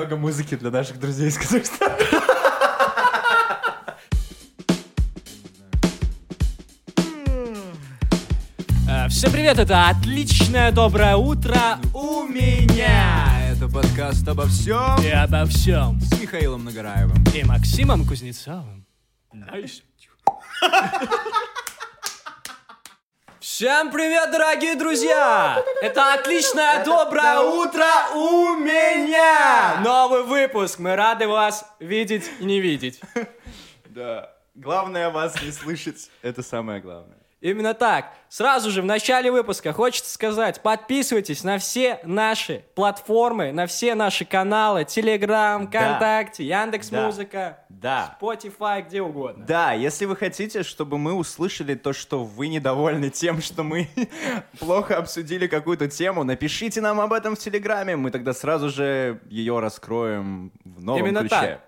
Много музыки для наших друзей из Казахстана. Э, Всем привет, это отличное доброе утро у меня. Это подкаст обо всем И обо всем. с Михаилом Нагораевым. И Максимом Кузнецовым. Nice. Всем привет, дорогие друзья! Это отличное доброе утро у меня! Новый выпуск. Мы рады вас видеть и не видеть. Да. Главное вас не слышать. Это самое главное. Именно так. Сразу же в начале выпуска хочется сказать, подписывайтесь на все наши платформы, на все наши каналы, Телеграм, ВКонтакте, Яндекс.Музыка, Да. Spotify, где угодно. Да, если вы хотите, чтобы мы услышали то, что вы недовольны тем, что мы плохо обсудили какую-то тему, напишите нам об этом в Телеграме, мы тогда сразу же ее раскроем в новом Именно ключе. так.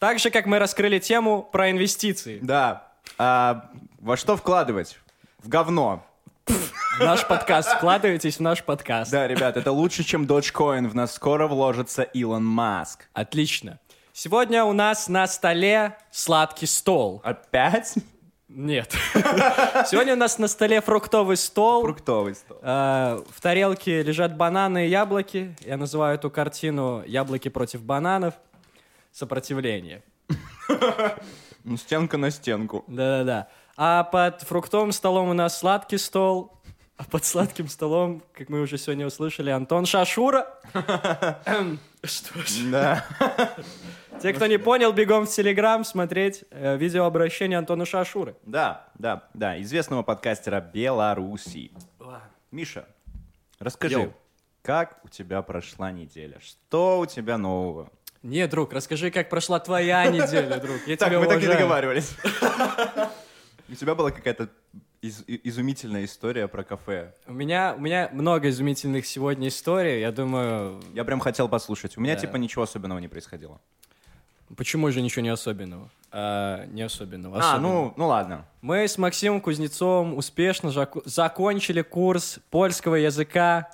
Так же, как мы раскрыли тему про инвестиции. Да. А во что вкладывать? В говно. В наш подкаст. Вкладывайтесь в наш подкаст. Да, ребят, это лучше, чем Dogecoin. В нас скоро вложится Илон Маск. Отлично. Сегодня у нас на столе сладкий стол. Опять? Нет. Сегодня у нас на столе фруктовый стол. Фруктовый стол. Э, В тарелке лежат бананы и яблоки. Я называю эту картину «Яблоки против бананов. Сопротивление». Ну, стенка на стенку. Да-да-да. А под фруктовым столом у нас сладкий стол. А под сладким столом, как мы уже сегодня услышали, Антон Шашура. Эм, Что ж. Да. Те, кто не понял, бегом в Телеграм смотреть э, видеообращение Антона Шашуры. Да, да, да. Известного подкастера Беларуси. Миша, расскажи, Йоу. как у тебя прошла неделя? Что у тебя нового? Не, друг, расскажи, как прошла твоя неделя, друг. Я Так, тебя мы так не уважаю. договаривались. У тебя была какая-то из- изумительная история про кафе. У меня, у меня много изумительных сегодня историй. Я думаю, Я прям хотел послушать. У меня Да. типа ничего особенного не происходило. почему же ничего не особенного? А, не особенного. А, особенного. ну, ну ладно. Мы с Максимом Кузнецовым успешно жаку- закончили курс польского языка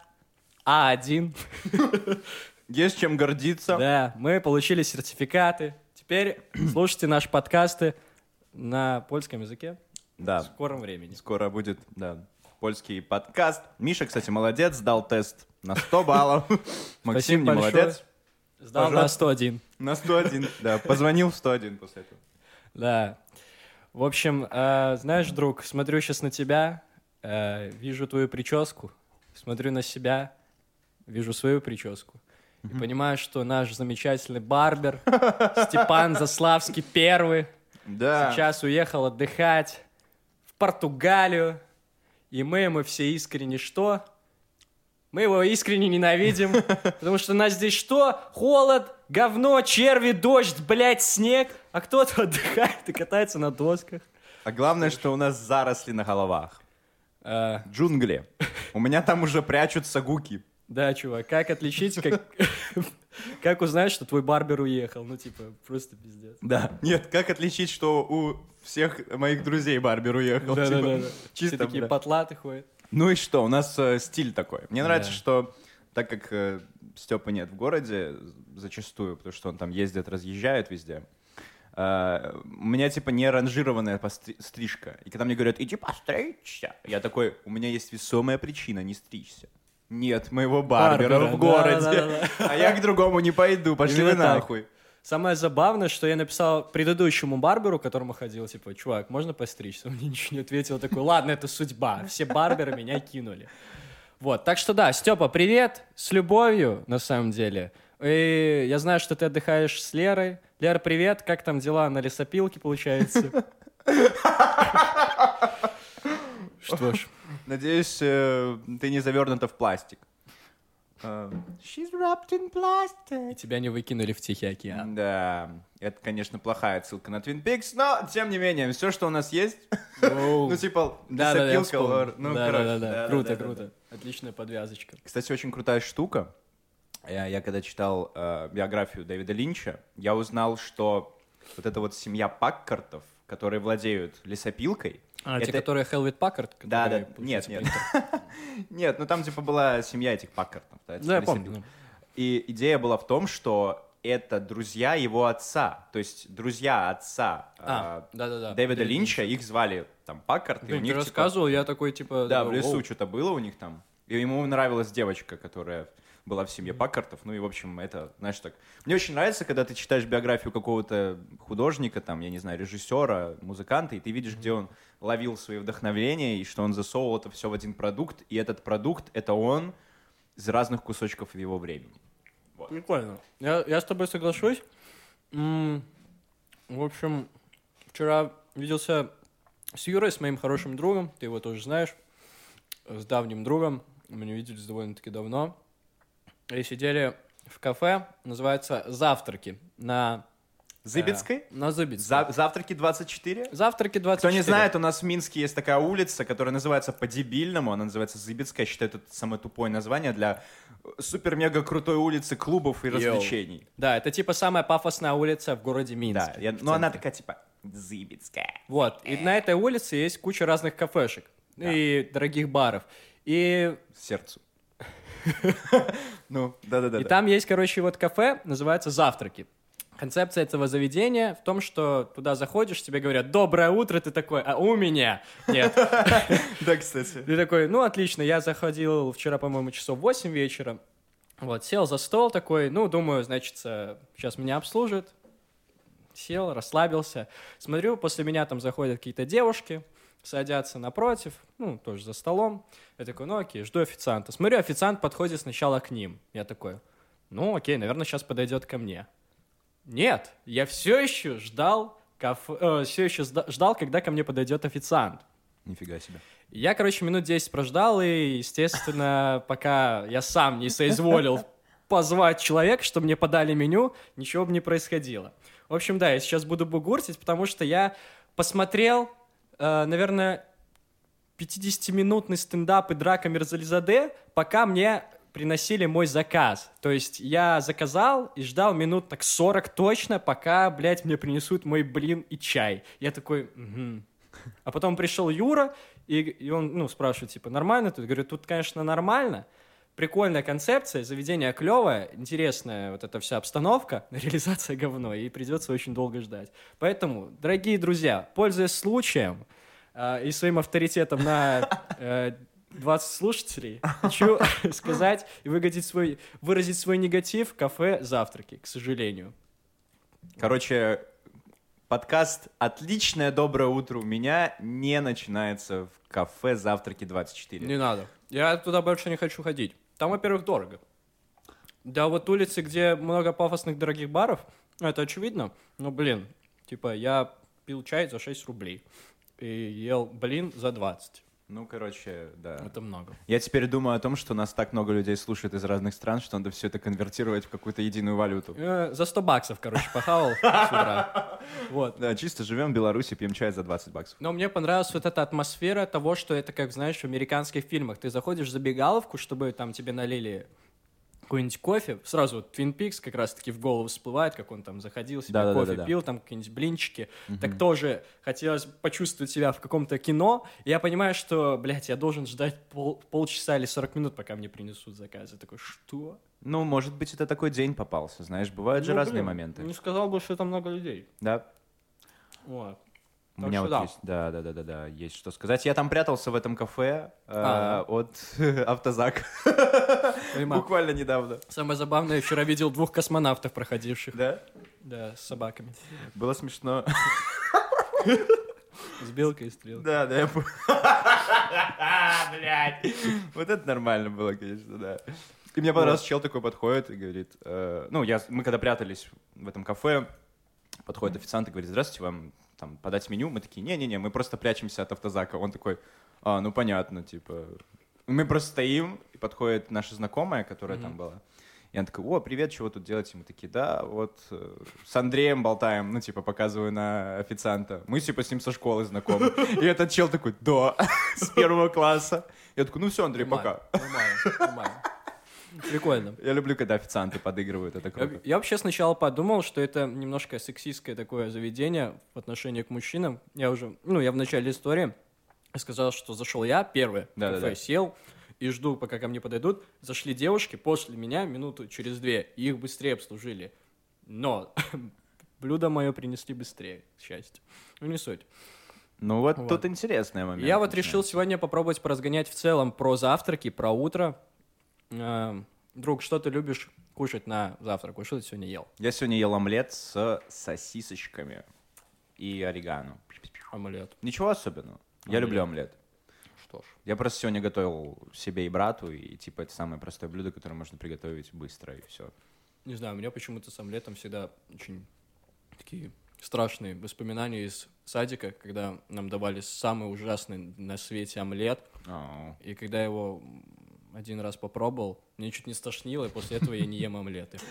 А1. Есть чем гордиться. Да, мы получили сертификаты. Теперь слушайте наши подкасты на польском языке в Да. скором времени. Скоро будет, да, польский подкаст. Миша, кстати, молодец, сдал тест на 100 баллов. Максим не молодец. Сдал на Пожалуйста. 101. На 101, да. Позвонил в 101 после этого. Да. В общем, э, знаешь, друг, смотрю сейчас на тебя, э, вижу твою прическу, смотрю на себя, вижу свою прическу. И понимаю, что наш замечательный барбер Степан Заславский первый Да. сейчас уехал отдыхать в Португалию, и мы ему все искренне что? Мы его искренне ненавидим, потому что у нас здесь что? Холод, говно, черви, дождь, блядь, снег, а кто-то отдыхает и катается на досках. А главное, что у нас заросли на головах. А, Джунгли. У меня там уже прячутся гуки. Да, чувак, как отличить, как, как узнать, что твой барбер уехал? Ну, типа, просто пиздец. Да. Нет, как отличить, что у всех моих друзей барбер уехал? Типа, Да-да-да. Все Чисто, такие бля. потлаты ходят. Ну и что, у нас э, стиль такой. Мне нравится, Да. что так как э, Степа нет в городе зачастую, потому что он там ездит, разъезжает везде, э, у меня типа не ранжированная постри- стрижка. И когда мне говорят, иди постричься, я такой, у меня есть весомая причина не стричься. Нет моего барбера, Барбера, в городе. да-да-да. А я к другому не пойду, пошли вы так. нахуй. Самое забавное, что я написал предыдущему барберу, к которому ходил, типа, чувак, можно постричься? Он мне ничего не ответил, такой, ладно, это судьба, все барберы меня кинули. Вот, так что да, Степа, привет, с любовью, на самом деле. И я знаю, что ты отдыхаешь с Лерой. Лера, привет, как там дела на лесопилке, получается? Что ж, Надеюсь, э, ты не завернута в пластик. Э, She's wrapped in и plastic. тебя не выкинули в Тихий океан. Да, это, конечно, плохая отсылка на Twin Peaks, но, тем не менее, все, что у нас есть, ну, типа, Да, да, я лесопилка, ну, да, короче, да, да, круто, круто. Отличная подвязочка. Кстати, очень крутая штука. Я, я когда читал э, биографию Дэвида Линча, я узнал, что вот эта вот семья Паккартов, которые владеют лесопилкой, А, те, Это- которые Хелвит Паккард? Да, да, нет, нет. Нет, ну там типа была семья этих Паккартов. да, Да, я помню. И идея была в том, что это друзья его отца. То есть друзья отца А, а, да-да-да. Дэвида Дэвид Линча, их звали там Паккарт, и у Блин, ты них типа, рассказывал, я такой, типа... да, в такой, лесу «Воу». что-то было у них там. И ему нравилась девочка, которая была в семье Паккартов. Ну и, в общем, это, знаешь, так... Мне очень нравится, когда ты читаешь биографию какого-то художника, там, я не знаю, режиссера, музыканта, и ты видишь, где он ловил свои вдохновения, и что он засовывал это все в один продукт, и этот продукт — это он из разных кусочков его времени. Прикольно. Я, я с тобой соглашусь. М, В общем, вчера виделся с Юрой, с моим хорошим другом, ты его тоже знаешь, с давним другом. Мы не виделись довольно-таки давно. И сидели в кафе, называется «Завтраки» на... Зыбецкой? э, на Зыбецкой. За- завтраки 24? Завтраки 24. Кто не знает, у нас в Минске есть такая улица, которая называется по-дебильному, она называется Зыбецкая, я считаю, это самое тупое название для супер-мега крутой улицы клубов и Йоу. развлечений. Да, это типа самая пафосная улица в городе Минск. Да, я- но она центре. такая типа Зыбецкая. Вот, и на этой улице есть куча разных кафешек Да. и дорогих баров. И Сердцу. Ну, да-да-да. И там есть, короче, вот кафе, называется «Завтраки». Концепция этого заведения в том, что туда заходишь, тебе говорят «Доброе утро», ты такой «А у меня?» Нет. Да, кстати. Ты такой «Ну, отлично, я заходил вчера, по-моему, часов 8 вечера». Вот, сел за стол такой, ну, думаю, значит, сейчас меня обслужат. Сел, расслабился. Смотрю, после меня там заходят какие-то девушки, садятся напротив, ну, тоже за столом. Я такой, ну, окей, жду официанта. Смотрю, официант подходит сначала к ним. Я такой, ну, окей, наверное, сейчас подойдет ко мне. Нет, я все еще ждал, кафе, все еще ждал, когда ко мне подойдет официант. Нифига себе. Я, короче, минут 10 прождал, и, естественно, пока я сам не соизволил позвать человека, чтобы мне подали меню, ничего бы не происходило. В общем, да, я сейчас буду бугуртить, потому что я посмотрел, э, наверное, 50-минутный стендап и драка Мирзализаде, пока мне приносили мой заказ. То есть я заказал и ждал минут так 40 точно, пока, блядь, мне принесут мой блин и чай. Я такой, «Мгм». А потом пришел Юра, и, и он, ну, спрашивает, типа, нормально тут? Я говорю, тут, конечно, нормально. Прикольная концепция, заведение клевое, интересная вот эта вся обстановка, реализация говно, и придется очень долго ждать. Поэтому, дорогие друзья, пользуясь случаем э, и своим авторитетом на э, 20 слушателей, хочу сказать и выразить свой, выразить свой негатив кафе «Завтраки», к сожалению. Короче, подкаст «Отличное доброе утро» у меня не начинается в кафе «Завтраки 24». Не надо. Я туда больше не хочу ходить. Там, во-первых, дорого. Да, вот улицы, где много пафосных дорогих баров, это очевидно. Но, блин, типа, я пил чай за 6 рублей и ел, блин, за 20. Ну, короче, да. Это много. Я теперь думаю о том, что нас так много людей слушает из разных стран, что надо все это конвертировать в какую-то единую валюту. Э, за 100 баксов, короче, похавал с утра. Вот. Да, чисто живем в Беларуси, пьем чай за 20 баксов. Но мне понравилась вот эта атмосфера того, что это, как, знаешь, в американских фильмах. Ты заходишь в забегаловку, чтобы там тебе налили какой-нибудь кофе, сразу вот Twin Peaks как раз-таки в голову всплывает, как он там заходил, себе Да-да-да-да-да. кофе пил, там какие-нибудь блинчики. Так тоже хотелось почувствовать себя в каком-то кино. И я понимаю, что, блядь, я должен ждать пол- полчаса или 40 минут, пока мне принесут заказ. Я такой, что? Ну, может быть, это такой день попался, знаешь, бывают же Ну, разные блин, моменты. Не сказал бы, что там много людей. Да, Вот. У Так меня вот да. есть, да, да, да, да, да, есть что сказать. Я там прятался в этом кафе э, А. от автозак буквально недавно. Самое забавное, я вчера видел двух космонавтов, проходивших. Да? Да, с собаками. Было смешно. С белкой и стрелкой. Да, да, я понял. Блядь. Вот это нормально было, конечно, да. И мне понравился чел такой подходит и говорит, э, ну, я, мы когда прятались в этом кафе, подходит официант и говорит, здравствуйте, вам там подать меню? Мы такие, не-не-не, мы просто прячемся от автозака. Он такой, а, ну понятно, типа. Мы просто стоим, и подходит наша знакомая, которая там была. И она такая, о, привет, чего тут делаете? Мы такие, да, вот э, с Андреем болтаем, ну, типа, показываю на официанта. Мы, типа, с ним со школы знакомы. И этот чел такой, да, с первого класса. Я такой, ну все, Андрей, пока. Нормально, нормально. Прикольно. Я люблю, когда официанты подыгрывают, это Я, круто. я вообще сначала подумал, что это немножко сексистское такое заведение в отношении к мужчинам. Я уже, ну, я в начале истории сказал, что зашел я первый Да-да-да. кафе, сел и жду, пока ко мне подойдут. Зашли девушки после меня минуту через две, и их быстрее обслужили. Но блюдо мое принесли быстрее, к счастью. Ну, не суть. Ну вот, Вот. тут интересный момент. Я вот решил сегодня попробовать поразгонять в целом про завтраки, про утро. Эм, Друг, что ты любишь кушать на завтрак? Вот Что ты сегодня ел? Я сегодня ел омлет с сосисочками и орегано. Омлет. Ничего особенного. Я Омлет. люблю омлет. Что ж. Я просто сегодня готовил себе и брату, и типа это самое простое блюдо, которое можно приготовить быстро, и все. Не знаю, у меня почему-то с омлетом всегда очень такие страшные воспоминания из садика, когда нам давали самый ужасный на свете омлет, и когда я его один раз попробовал, мне чуть не стошнило, и после этого я не ем омлеты.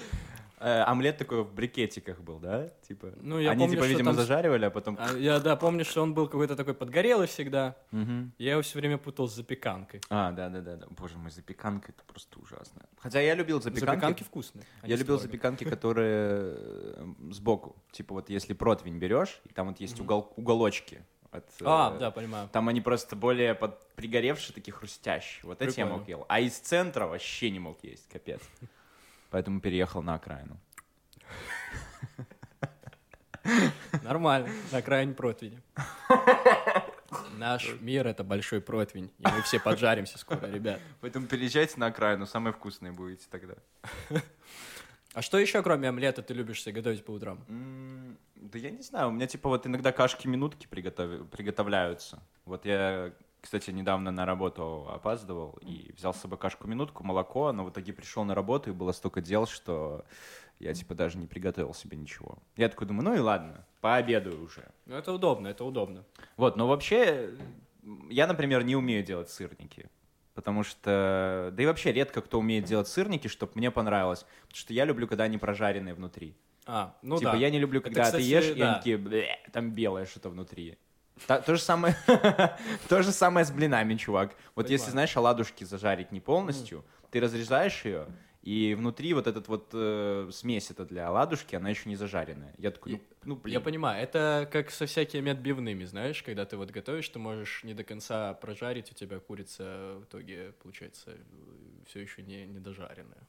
Э, омлет такой в брикетиках был, да? Типа. Ну, я Они помню, типа, видимо, там зажаривали, а потом. А я, да, помню, что он был какой-то такой подгорелый всегда. Мгм. Я его все время путал с запеканкой. А, да, да, да, да. Боже мой, запеканка это просто ужасно. Хотя я любил запеканки. Запеканки вкусные. они Я любил запеканки, которые э, сбоку. Типа вот если противень берешь, и там вот есть угол, уголочки. От, э, А, да, понимаю. Там они просто более под пригоревшие, такие хрустящие. Вот эти я Прикольно. мог ел. А из центра вообще не мог есть, капец. Поэтому переехал на окраину. Нормально, на крайне противне. Наш мир — это большой противень, и мы все поджаримся скоро, ребят. Поэтому переезжайте на окраину, самые вкусные будете тогда. А что еще, кроме омлета, ты любишь себе готовить по утрам? Да я не знаю, у меня типа вот иногда кашки-минутки приготов- приготовляются. Вот я, кстати, недавно на работу опаздывал и взял с собой кашку-минутку, молоко, но в итоге пришел на работу и было столько дел, что я типа даже не приготовил себе ничего. Я такой думаю, ну и ладно, пообедаю уже. Ну, это удобно, это удобно. Вот, но вообще, я, например, не умею делать сырники. Потому что, да и вообще редко кто умеет делать сырники, чтобы мне понравилось. Потому что я люблю, когда они прожаренные внутри. А, ну типа, да. я не люблю, Это, когда кстати, ты ешь, и да. они такие, «Бле, там белое что-то внутри. Та- то же самое, то же самое с блинами, чувак. Вот если, Понимаю. знаешь, оладушки зажарить не полностью, ты разрезаешь ее, и внутри вот этот вот э, смесь это для оладушки, она еще не зажаренная. Я такой, ну, ну, блин. Я понимаю, это как со всякими отбивными, знаешь, когда ты вот готовишь, ты можешь не до конца прожарить, у тебя курица в итоге получается все еще не, не дожаренная.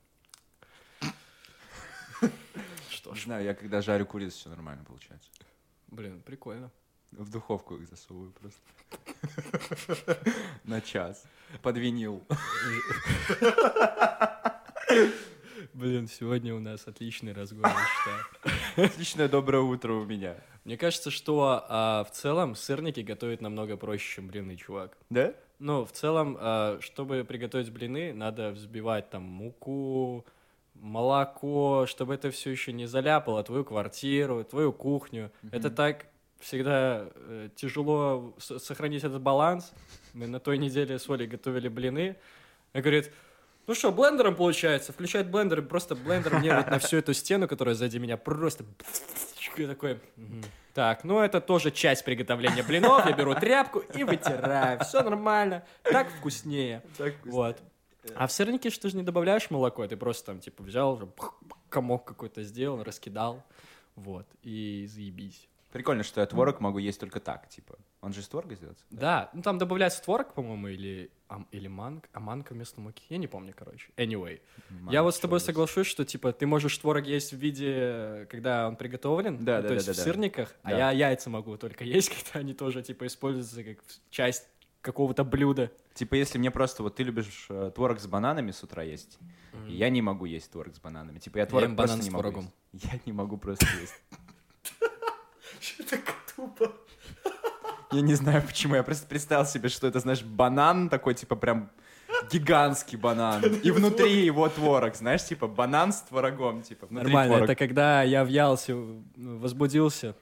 Что Не ж, знаю, я когда жарю курицу, все нормально получается. блин, прикольно. В духовку их засовываю просто. На час. Под винил. Блин, сегодня у нас отличный разговор, я считаю. Отличное доброе утро у меня. Мне кажется, что а, в целом сырники готовить намного проще, чем блины, чувак. Да? Ну, в целом, а, чтобы приготовить блины, надо взбивать там муку, молоко, чтобы это все еще не заляпало твою квартиру, твою кухню. Это так всегда э, тяжело сохранить этот баланс. Мы на той неделе с Олей готовили блины. Она говорит, ну что, блендером получается? Включает блендер, и просто блендер мне вот на всю эту стену, которая сзади меня, просто... Я такой, «Мгм. так, ну это тоже часть приготовления блинов. Я беру тряпку и вытираю. Все нормально. Так вкуснее. Вот. А в сырники что же не добавляешь молоко, ты просто там типа взял, комок какой-то сделал, раскидал, вот, и заебись. Прикольно, что я творог могу есть только так, типа. Он же из творога сделается? Да, ну там добавляется творог, по-моему, или, ам- или манг, а манка вместо муки, я не помню, короче. Anyway, я вот с тобой соглашусь, что типа ты можешь творог есть в виде, когда он приготовлен, Да, ну, да, то да, есть да, в да. сырниках, а Да. я яйца могу только есть, когда они тоже типа используются как часть какого-то блюда. Типа, если мне просто вот ты любишь э, творог с бананами с утра есть, и я не могу есть творог с бананами. Типа, я творог ем просто банан не с могу творогом. есть. Я не могу просто есть. Я не знаю почему, я просто представил себе, что это, знаешь, банан такой, типа, прям гигантский банан. И внутри его творог, знаешь, типа, банан с творогом, типа, Нормально, творог. это когда я въелся, ну, возбудился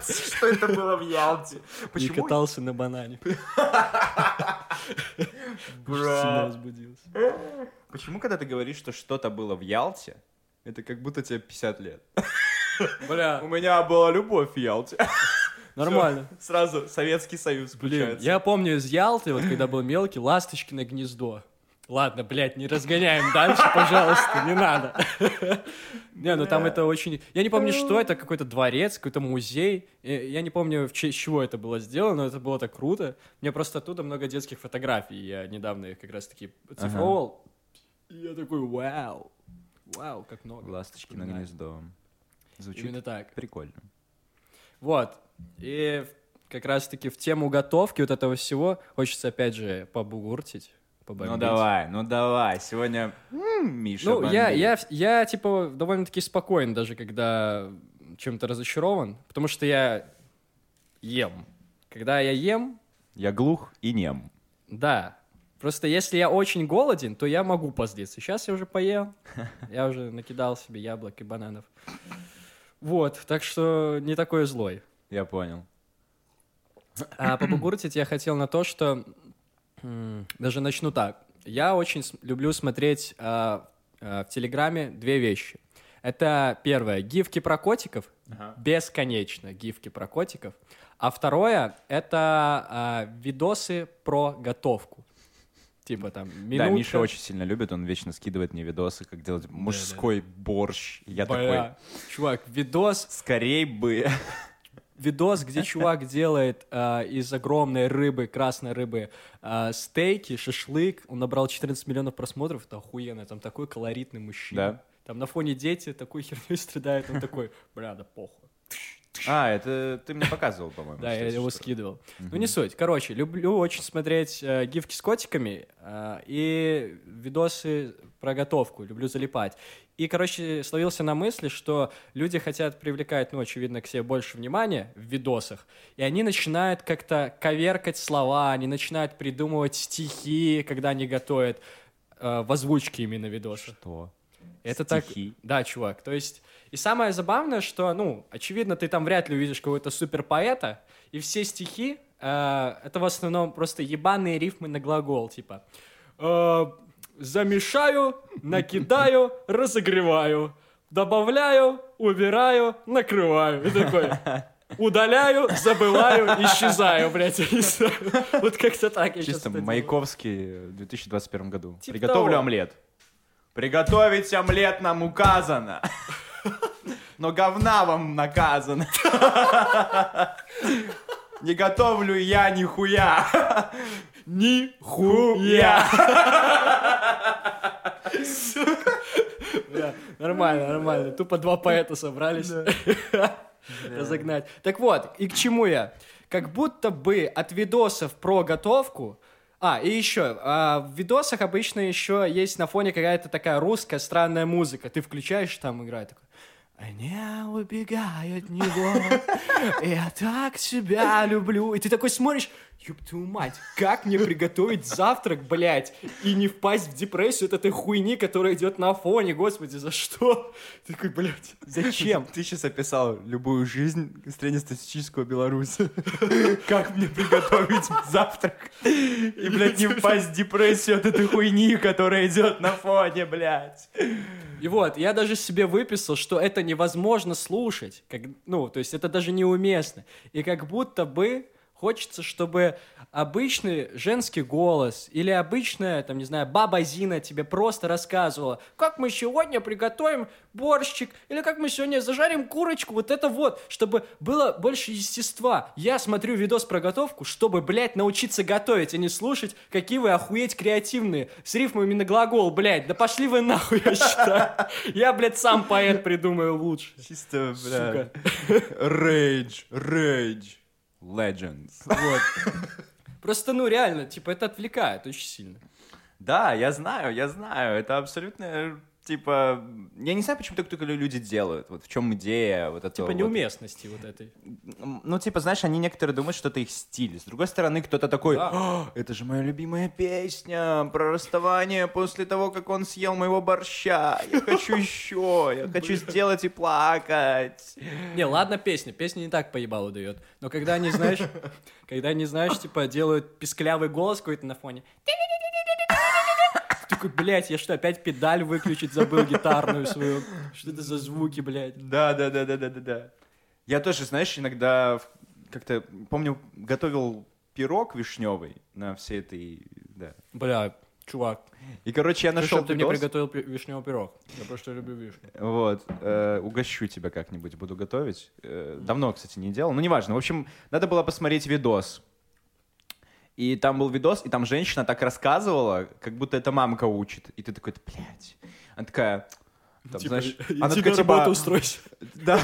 Что это было в Ялте? и Почему? катался на банане. Возбудился. Почему, когда ты говоришь, что что-то было в Ялте, это как будто тебе 50 лет? Бля, У меня была любовь в Ялте. нормально. Сразу Советский Союз Блин, включается. я помню из Ялты, вот когда был мелкий, ласточкино гнездо. Ладно, блядь, не разгоняем дальше, пожалуйста, не надо. Не, ну там это очень... Я не помню, что это, какой-то дворец, какой-то музей. Я не помню, в честь чего это было сделано, но это было так круто. У меня просто оттуда много детских фотографий. Я недавно их как раз-таки оцифровывал. И я такой, вау. Вау, как много. Ласточки на гнездо. Звучит Именно так. прикольно. Вот. И как раз-таки в тему готовки вот этого всего хочется опять же побугуртить, побомбить. Ну давай, ну давай. Сегодня Миша Ну, я, бомбит. я, я, типа, довольно-таки спокоен, даже когда чем-то разочарован, потому что я ем. Когда я ем, Я глух и нем. да. Просто если я очень голоден, то я могу позлиться. Сейчас я уже поел, я уже накидал себе яблок и бананов. Вот, так что не такой злой. Я понял. А побугуртить я хотел на то, что даже начну так. Я очень люблю смотреть а, а, в Телеграме две вещи. Это первое, гифки про котиков, бесконечно гифки про котиков. А второе, это а, видосы про готовку. Типа там минутка. Да, Миша очень сильно любит, он вечно скидывает мне видосы, как делать мужской борщ. Я такой, Бля, чувак, видос, скорей бы. видос, где чувак делает а, из огромной рыбы, красной рыбы, а, стейки, шашлык. Он набрал 14 миллионов просмотров. Это охуенно. Там такой колоритный мужчина. Да. Там на фоне дети такой херней страдают. Он такой, бля, да похуй. А, это ты мне показывал, по-моему. Да, я его скидывал. Ну, не суть. Короче, люблю очень смотреть э, гифки с котиками э, и видосы про готовку. Люблю залипать. И, короче, словился на мысли, что люди хотят привлекать, ну, очевидно, к себе больше внимания в видосах, и они начинают как-то коверкать слова, они начинают придумывать стихи, когда они готовят э, в озвучке именно видоса. Что? Это так... Стихи? Да, чувак. То есть... И самое забавное, что, ну, очевидно, ты там вряд ли увидишь какого-то суперпоэта, и все стихи э, это в основном просто ебаные рифмы на глагол, типа э, замешаю, накидаю, разогреваю, добавляю, убираю, накрываю. И такой удаляю, забываю, исчезаю, блядь. Вот как-то так Чисто. Маяковский в 2021 году. Приготовлю омлет. Приготовить омлет нам указано. Но говна вам наказано. Не готовлю я нихуя. Нихуя. Да, нормально, нормально. Тупо два поэта собрались разогнать. Так вот, и к чему я? Как будто бы от видосов про готовку а, и еще, а, в видосах обычно еще есть на фоне какая-то такая русская странная музыка. Ты включаешь, там играет такой... Не убегай от него, я так тебя люблю. И ты такой смотришь, ёб твою мать, как мне приготовить завтрак, блядь, и не впасть в депрессию от этой хуйни, которая идет на фоне, господи, за что? Ты такой, блядь, зачем? Ты сейчас описал любую жизнь среднестатистического белоруса. Как мне приготовить завтрак? И, блядь, не впасть в депрессию от этой хуйни, которая идет на фоне, блядь. И вот, я даже себе выписал, что это невозможно слушать. Как, ну, то есть это даже неуместно. И как будто бы хочется, чтобы обычный женский голос или обычная, там, не знаю, баба Зина тебе просто рассказывала, как мы сегодня приготовим борщик, или как мы сегодня зажарим курочку, вот это вот, чтобы было больше естества. Я смотрю видос про готовку, чтобы, блядь, научиться готовить, а не слушать, какие вы охуеть креативные, с рифмами на глагол, блядь, да пошли вы нахуй, я считаю. Я, блядь, сам поэт придумаю лучше. Чисто, Сука. Rage, Rage. Legends. Вот. Просто, ну, реально, типа, это отвлекает очень сильно. Да, я знаю, я знаю. Это абсолютно, типа... Я не знаю, почему так только люди делают. Вот в чем идея вот этого. Типа, вот. неуместности вот этой. Ну, типа, знаешь, они некоторые думают, что это их стиль. С другой стороны, кто-то такой, Да. «А, это же моя любимая песня про расставание после того, как он съел моего борща. Я хочу еще, я хочу сделать и плакать. Не, ладно, песня. Песня не так поебалу дает. Но когда они, знаешь, когда они, знаешь, типа, делают писклявый голос какой-то на фоне. Ты такой, блядь, я что, опять педаль выключить забыл гитарную свою? Что это за звуки, блядь? Да, да, да, да, да, да, да. Я тоже, знаешь, иногда как-то, помню, готовил пирог вишневый на всей этой, да. Бля, чувак, И, короче, я нашел нашел ты мне приготовил вишневый пирог. Я просто люблю вишню. Вот, э, угощу тебя как-нибудь, буду готовить. Э, давно, кстати, не делал, ну неважно. В общем, надо было посмотреть видос. И там был видос, и там женщина так рассказывала, как будто это мамка учит. И ты такой, блядь. Она такая, Там, Типа, знаешь, иди она на такая, работу типа, устройся. да,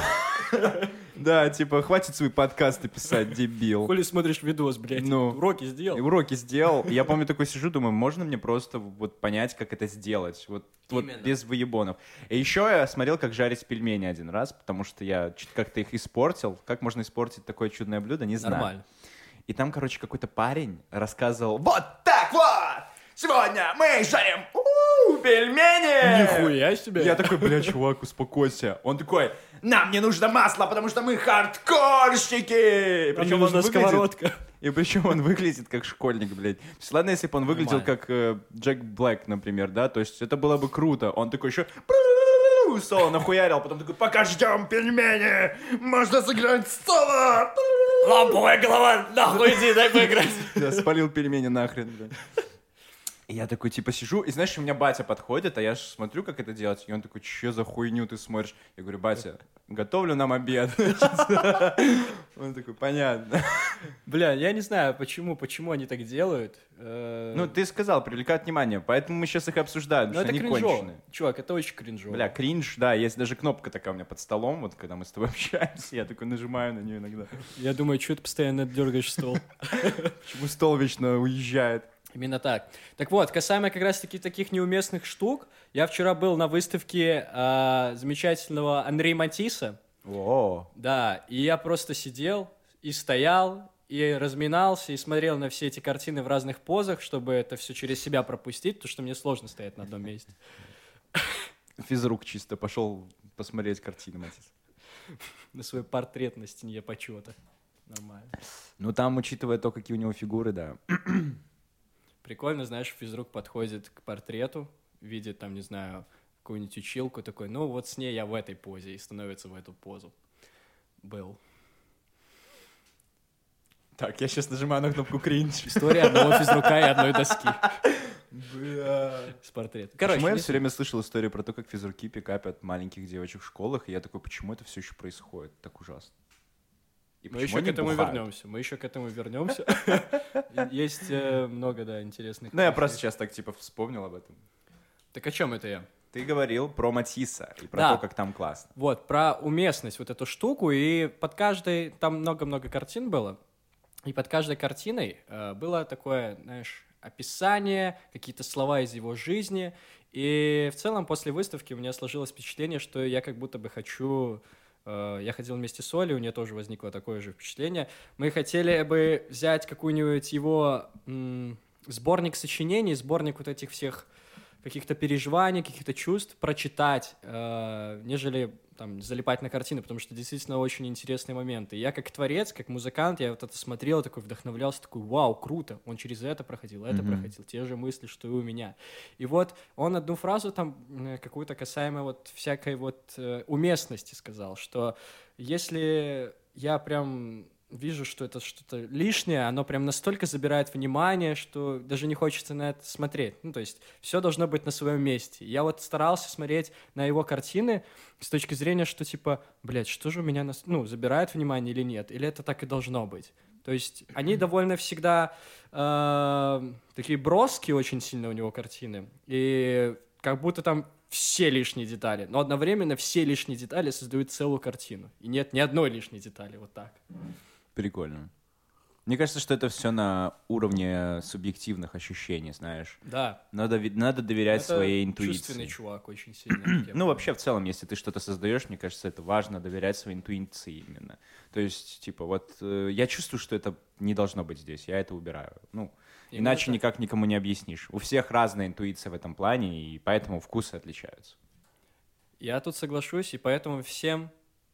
да, типа, хватит свои подкасты писать, дебил. Хули смотришь видос, блядь. Ну. Уроки И сделал. уроки сделал. И Я помню, такой сижу, думаю, можно мне просто вот понять, как это сделать? Вот, вот без выебонов. И еще я смотрел, как жарить пельмени один раз, потому что я как-то их испортил. Как можно испортить такое чудное блюдо, не знаю. Нормально. И там, короче, какой-то парень рассказывал, вот так вот! Сегодня мы жарим у, пельмени! Нихуя себе. Я такой, бля, чувак, успокойся. Он такой, нам не нужно масло, потому что мы хардкорщики! Нам не Причем он нужна выглядит- сковородка. и причем он выглядит как школьник, блядь. То есть, ладно, если бы он выглядел Нормально. как э, Джек Блэк, например, да, то есть это было бы круто. Он такой еще соло нахуярил, потом такой, пока ждем пельмени, можно сыграть соло. Ламповая голова, нахуй иди, дай поиграть. Я спалил пельмени нахрен, блядь. И я такой, типа, сижу, и знаешь, у меня батя подходит, а я ж смотрю, как это делать, и он такой, че за хуйню ты смотришь? Я говорю, батя, готовлю нам обед. Он такой, понятно. Бля, я не знаю, почему, почему они так делают. Э, Ну, ты сказал, привлекают внимание, поэтому мы сейчас их обсуждаем, ну, потому это что они конченые. Чувак, это очень кринжово. Бля, кринж, да, есть даже кнопка такая у меня под столом, вот когда мы с тобой общаемся, я такой нажимаю на нее иногда. Я думаю, что ты постоянно дергаешь стол. Почему стол вечно уезжает? Именно так. Так вот, касаемо как раз-таки таких неуместных штук, я вчера был на выставке э, замечательного Андрея Матисса. О, Да, и я просто сидел и стоял, и разминался, и смотрел на все эти картины в разных позах, чтобы это все через себя пропустить, потому что мне сложно стоять на одном месте. физрук чисто пошел посмотреть картины, Матис. На свой портрет на стене почета. Нормально. Ну, там, учитывая то, какие у него фигуры, да. Прикольно, знаешь, физрук подходит к портрету, видит там, не знаю, какую-нибудь училку, такой, ну вот с ней я в этой позе, и становится в эту позу. Был. Так, я сейчас нажимаю на кнопку кринж. История одного физрука и одной доски Бля. с портретом. Короче, Короче, я все время слышал историю про то, как физруки пикапят маленьких девочек в школах, и я такой, почему это все еще происходит? Так ужасно. И Мы еще к этому бухают? вернемся. Мы еще к этому вернемся. Есть э, много, да, интересных. Ну, я просто сейчас так, типа, вспомнил об этом. Так о чем это я? Ты говорил про Матисса и про Да. то, как там классно. Вот, про уместность, вот эту штуку, и под каждой, там много-много картин было, и под каждой картиной э, было такое, знаешь, описание, какие-то слова из его жизни, и в целом после выставки у меня сложилось впечатление, что я как будто бы хочу... э, я ходил вместе с Олей, у нее тоже возникло такое же впечатление. Мы хотели бы взять какую-нибудь его сборник сочинений, сборник вот этих всех каких-то переживаний, каких-то чувств прочитать, э, нежели там залипать на картины, потому что действительно очень интересные моменты. Я как творец, как музыкант, я вот это смотрел, такой вдохновлялся, такой, вау, круто, он через это проходил, это Мгм. проходил, те же мысли, что и у меня. И вот он одну фразу там э, какую-то касаемо вот всякой вот э, уместности сказал, что если я прям вижу, что это что-то лишнее, оно прям настолько забирает внимание, что даже не хочется на это смотреть. Ну, то есть все должно быть на своем месте. Я вот старался смотреть на его картины с точки зрения, что типа, блядь, что же у меня, нас... ну, забирает внимание или нет? Или это так и должно быть? То есть они довольно всегда э, такие броские очень сильно у него картины. И как будто там все лишние детали. Но одновременно все лишние детали создают целую картину. И нет ни одной лишней детали. Вот так. Прикольно. Мне кажется, что это все на уровне субъективных ощущений, знаешь. Да. Надо, надо доверять Это своей чувственный интуиции. чувак очень сильно. Ну, вообще, в целом, если ты что-то создаешь, мне кажется, это важно доверять своей интуиции именно. То есть, типа, вот э, я чувствую, что это не должно быть здесь, я это убираю. Ну, Именно иначе так. никак никому не объяснишь. У всех разная интуиция в этом плане, и поэтому вкусы отличаются. Я тут соглашусь, и поэтому всем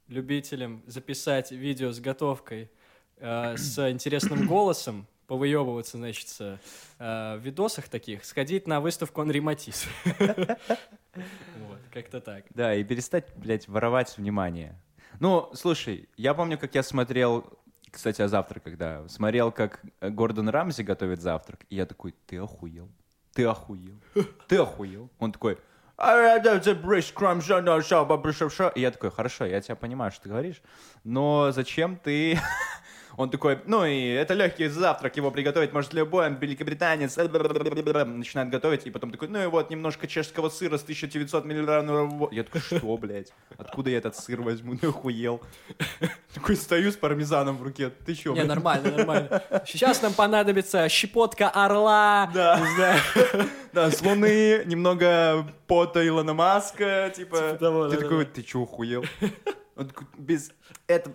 любителям записать видео с готовкой э, с интересным голосом, повыебываться, значит, э, в видосах таких, сходить на выставку Анри Матис. Вот, как-то так. Да, и перестать, блядь, воровать внимание. Ну, слушай, я помню, как я смотрел, кстати, о завтраках, да, смотрел, как Гордон Рамзи готовит завтрак, и я такой, ты охуел, ты охуел, ты охуел. Он такой, «А, да, the breast crumb, ja, no, ja, ba, bra, sha, sha». и я такой, хорошо, я тебя понимаю, что ты говоришь, но зачем ты Он такой, ну и это легкий завтрак, его приготовить может любой великобританец. Начинает готовить, и потом такой, ну и вот немножко чешского сыра с 1900 миллиграммов. Я такой, что, блядь? Откуда я этот сыр возьму? Ну охуел. Такой стою с пармезаном в руке. Ты чё, Не, нормально, нормально. Сейчас нам понадобится щепотка орла. Да. Да, с Луны, немного пота Илона Маска, типа. Типа ты такой, ты чё, охуел? Он такой, без этого...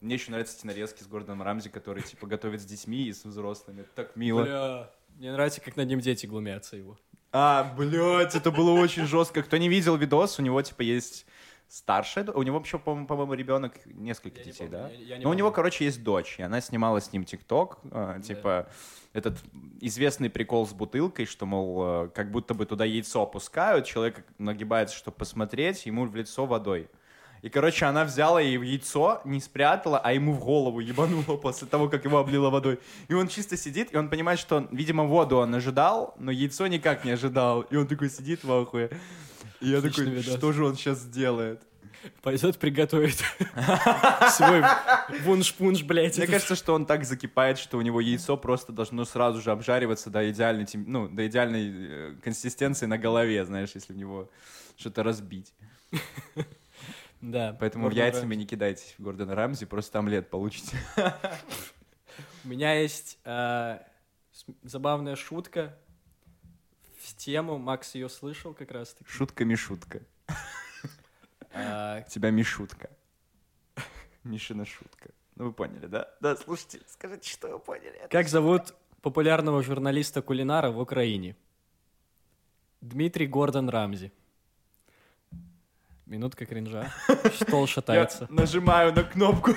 э, э». Мне еще нравятся эти нарезки с Гордоном Рамзи, который, типа, готовит с детьми и с взрослыми. Это так мило. Бля, Мне нравится, как над ним дети глумятся его. А, блядь, это было очень жестко. Кто не видел видос, у него, типа, есть старшая, у него вообще, по-моему, по-моему, ребенок, несколько Я не детей, помню, да? я- я не Но у него, помню. короче, есть дочь, и она снимала с ним ТикТок, э, типа, этот известный прикол с бутылкой, что, мол, э, как будто бы туда яйцо опускают, человек нагибается, чтобы посмотреть, ему в лицо водой. И, короче, она взяла в яйцо не спрятала, а ему в голову ебанула после того, как его облила водой. И он чисто сидит, и он понимает, что, он, видимо, воду он ожидал, но яйцо никак не ожидал. И он такой сидит в ахуе. И я Отличный такой, видос. что же он сейчас сделает? Пойдет приготовит свой вунш-пунш, блядь. Мне кажется, что он так закипает, что у него яйцо просто должно сразу же обжариваться до идеальной, ну, до идеальной э, консистенции на голове, знаешь, если в него что-то разбить. Да. Поэтому Гордон яйцами Рамзи. не кидайтесь в Гордона Рамзи, просто омлет получите. У меня есть э, забавная шутка в тему. Макс ее слышал как раз таки. Шутка-мишутка. Э, У тебя Мишутка. Мишина шутка. Ну вы поняли, да? Да, слушайте, скажите, что вы поняли. Как зовут популярного журналиста-кулинара в Украине? Дмитрий Гордон Рамзи. Минутка кринжа. Стол Я шатается. нажимаю на кнопку.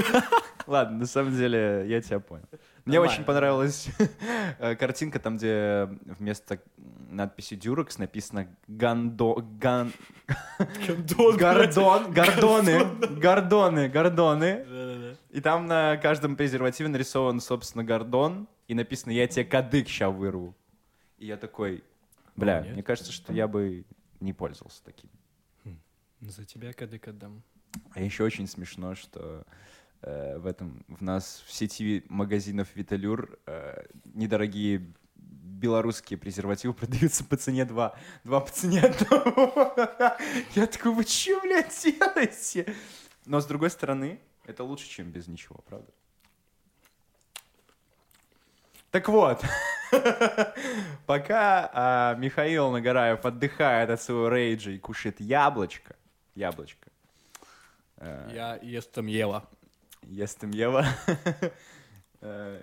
Ладно, на самом деле, я тебя понял. Мне Нормально. очень понравилась э, картинка, там, где вместо надписи Дюрекс написано Гандо... Ган... Гордон... Гордоны. Гордоны. Гордоны. И там на каждом презервативе нарисован, собственно, Гордон. И написано «Я тебе кадык ща вырву». И я такой, бля, нет. мне кажется, что я бы не пользовался таким. За тебя кадык отдам. А еще очень смешно, что э, в этом в нас в сети магазинов Виталюр э, недорогие белорусские презервативы продаются по цене 2. Два по цене одного. Я такой, вы что, блядь, делаете? Но с другой стороны, это лучше, чем без ничего, правда? Так вот, пока а, Михаил Нагораев отдыхает от своего рейджа и кушает яблочко, яблочко, э, Я ест там ела. ест им Ева, э,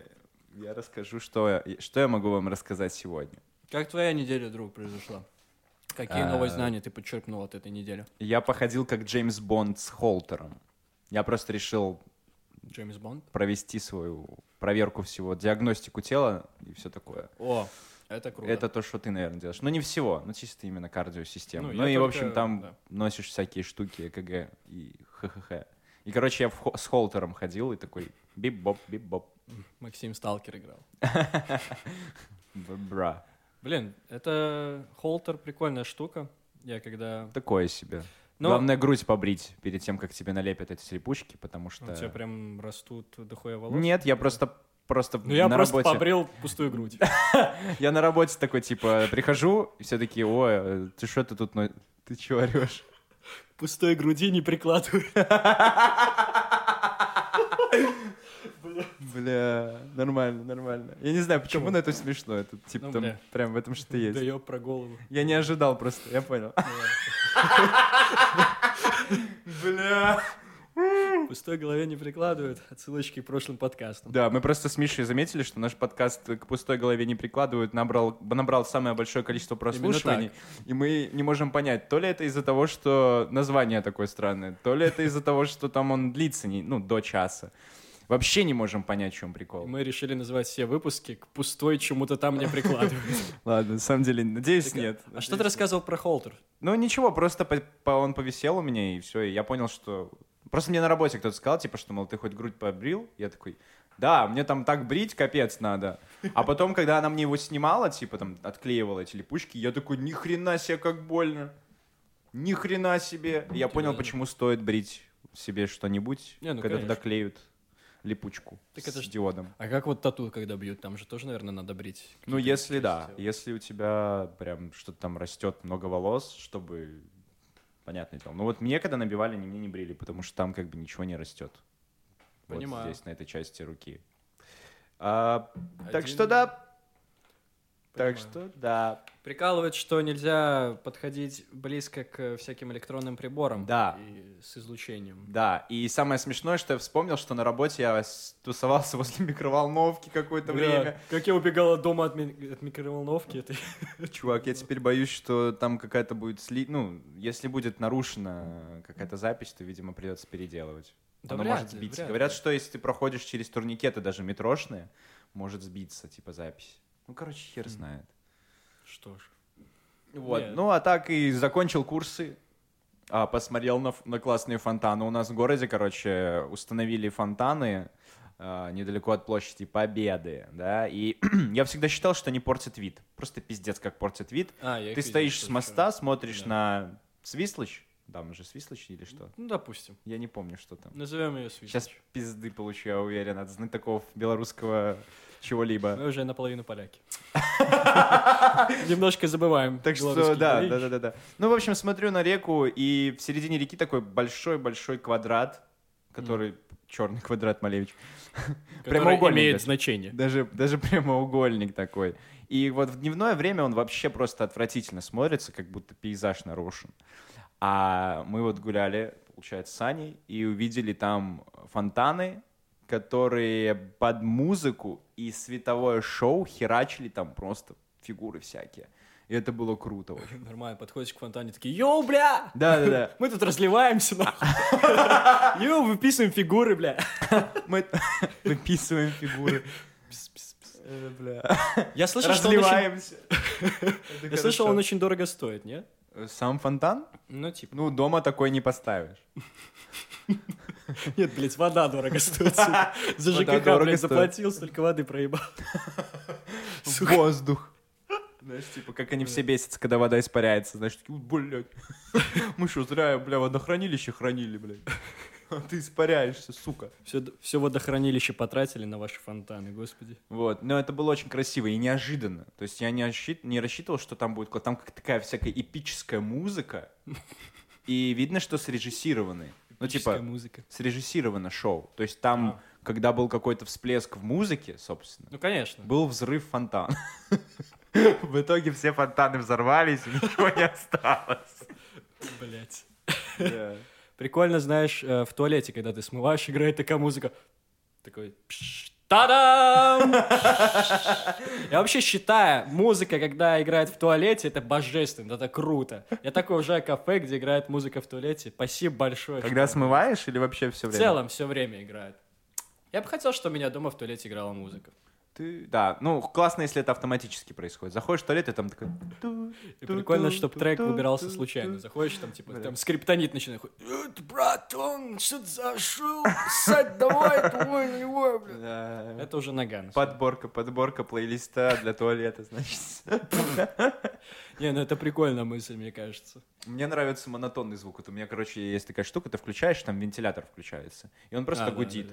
я расскажу, что, я- что я могу вам рассказать сегодня. Как твоя неделя, друг, произошла? Какие А, новые знания ты подчеркнул от этой недели? Я походил как Джеймс Бонд с Холтером. Я просто решил Джеймс Бонд? провести свою проверку всего, диагностику тела и все такое. О, это круто. Это то, что ты, наверное, делаешь. Ну, не всего, но чисто именно кардиосистему. Ну, Ну, и, в только- общем, там да. носишь всякие штуки, ЭКГ и ххх. И, короче, я в хо- с Холтером ходил и такой бип-боп, бип-боп, Максим Сталкер играл. бра. Блин, это холтер прикольная штука. Я когда... Такое себе. Но Главное грудь побрить перед тем, как тебе налепят эти слепучки, потому что... у тебя прям растут дохуя волос. Нет, я просто просто Ну я на просто работе. побрил пустую грудь. Я на работе такой, типа, прихожу, и все такие, ой, э, ты что ты тут, но- ты чего орешь? Пустой груди не прикладываю. Бля, нормально, нормально. Я не знаю, почему, но это смешно. Это, типа, Ну, там прям в этом что-то есть. Да ёб про голову. Я не ожидал просто, я понял. Бля. Пустой голове не прикладывают. Отсылочки к прошлым подкастам. Да, мы просто с Мишей заметили, что наш подкаст к пустой голове не прикладывают, набрал, набрал самое большое количество прослушиваний, и мы не можем понять, то ли это из-за того, что название такое странное, то ли это из-за того, что там он длится, не, ну, до часа. Вообще не можем понять, в чем прикол. мы решили называть все выпуски к пустой чему-то там не прикладывают. Ладно, на самом деле, надеюсь, нет. А что ты рассказывал про холтер? Ну, ничего, просто он повисел у меня, и все, и я понял, что... Просто мне на работе кто-то сказал, типа, что, мол, ты хоть грудь побрил? Я такой, да, мне там так брить, капец надо. А потом, когда она мне его снимала, типа, там, отклеивала эти липучки, я такой, ни хрена себе, как больно. Ни хрена себе. Я понял, почему стоит брить себе что-нибудь, Не, ну, когда конечно. туда клеют липучку Так это с ж- диодом. А как вот тату, когда бьют? Там же тоже, наверное, надо брить. Ну, какие-то если да, части если у тебя прям что-то там растет много волос, чтобы понятное дело. Ну вот мне, когда набивали, они мне не брили, потому что там как бы ничего не растет. Понимаю. Вот здесь, на этой части руки. А, так Один- что да. Так что да. Прикалывает, что нельзя подходить близко к всяким электронным приборам. Да. И с излучением. Да, и самое смешное, что я вспомнил, что на работе я тусовался возле микроволновки какое-то Бля, время. Как я убегал от дома от, ми- от микроволновки. Это... Чувак, я теперь боюсь, что там какая-то будет сли... Ну, если будет нарушена какая-то запись, то, видимо, придется переделывать. Да Оно вряд может сбиться. вряд Говорят, ли. что если ты проходишь через турникеты, даже метрошные, может сбиться, типа, запись. Ну, короче, хер знает. Что ж. Вот. Нет. Ну, а так и закончил курсы. а, посмотрел на, на классные фонтаны. У нас в городе, короче, установили фонтаны а, недалеко от площади Победы, да, и я всегда считал, что они портят вид. Просто пиздец, как портят вид. А, Ты видел, стоишь с моста, смотришь Да. на Свислочь, там же Свислочь или что? Ну, допустим. Я не помню, что там. Назовем ее Свич. Сейчас пизды получу, я уверен, от знатоков белорусского чего-либо. Мы уже наполовину поляки. Немножко забываем. Так что, да, да, да, да, да. Ну, в общем, смотрю на реку, и в середине реки такой большой-большой квадрат, который черный квадрат Малевич. прямоугольник имеет даже. значение. Даже, даже прямоугольник такой. И вот в дневное время он вообще просто отвратительно смотрится, как будто пейзаж нарушен. А мы вот гуляли, получается, с Аней, и увидели там фонтаны, которые под музыку и световое шоу херачили там просто фигуры всякие. И это было круто очень. Нормально, подходишь к фонтане, такие, йоу, бля! Да-да-да. Мы тут разливаемся, нахуй. Йоу, выписываем фигуры, бля. Мы выписываем фигуры. Э, Бля. Я слышал, что он очень... Разливаемся. Я слышал, он очень дорого стоит, нет? Сам фонтан? Ну, типа. Ну, дома такой не поставишь. Нет, блядь, вода дорого стоит. За ЖКХ, дорого блядь, заплатил, столько воды проебал. Воздух. Знаешь, типа, как они все бесятся, когда вода испаряется. Знаешь, такие, блядь, мы что, зря, бля, водохранилище хранили, блядь. А ты испаряешься, сука. Все, все водохранилище потратили на ваши фонтаны, господи. Вот, но это было очень красиво и неожиданно. То есть я не, ощи- не рассчитывал, что там будет... Там как такая всякая эпическая музыка. И видно, что срежиссированный. Ну, Эпическая типа, музыка. срежиссировано шоу. То есть там, А. когда был какой-то всплеск в музыке, собственно, Ну, конечно. был взрыв фонтан. В итоге все фонтаны взорвались, и ничего не осталось. Блять. Прикольно, знаешь, э, в туалете, когда ты смываешь, играет такая музыка. Такой... Та-дам! Я вообще считаю, музыка, когда играет в туалете, это божественно, это круто. Я такой уже кафе, где играет музыка в туалете. Спасибо большое. Когда что- смываешь или вообще все В время? целом все время играет. Я бы хотел, чтобы у меня дома в туалете играла музыка. Ты, да, ну классно, если это автоматически происходит. Заходишь в туалет, и там такой... И прикольно, чтобы трек выбирался случайно. Заходишь, там, типа, там скриптонит начинает. «Э, ты, Братан, что ты зашел? Сядь давай, твой бля». Да. Это уже наган. Подборка, подборка плейлиста для туалета, значит. Не, ну это прикольная мысль, мне кажется. Мне нравится монотонный звук. Вот у меня, короче, есть такая штука, ты включаешь, там вентилятор включается. И он просто А, гудит.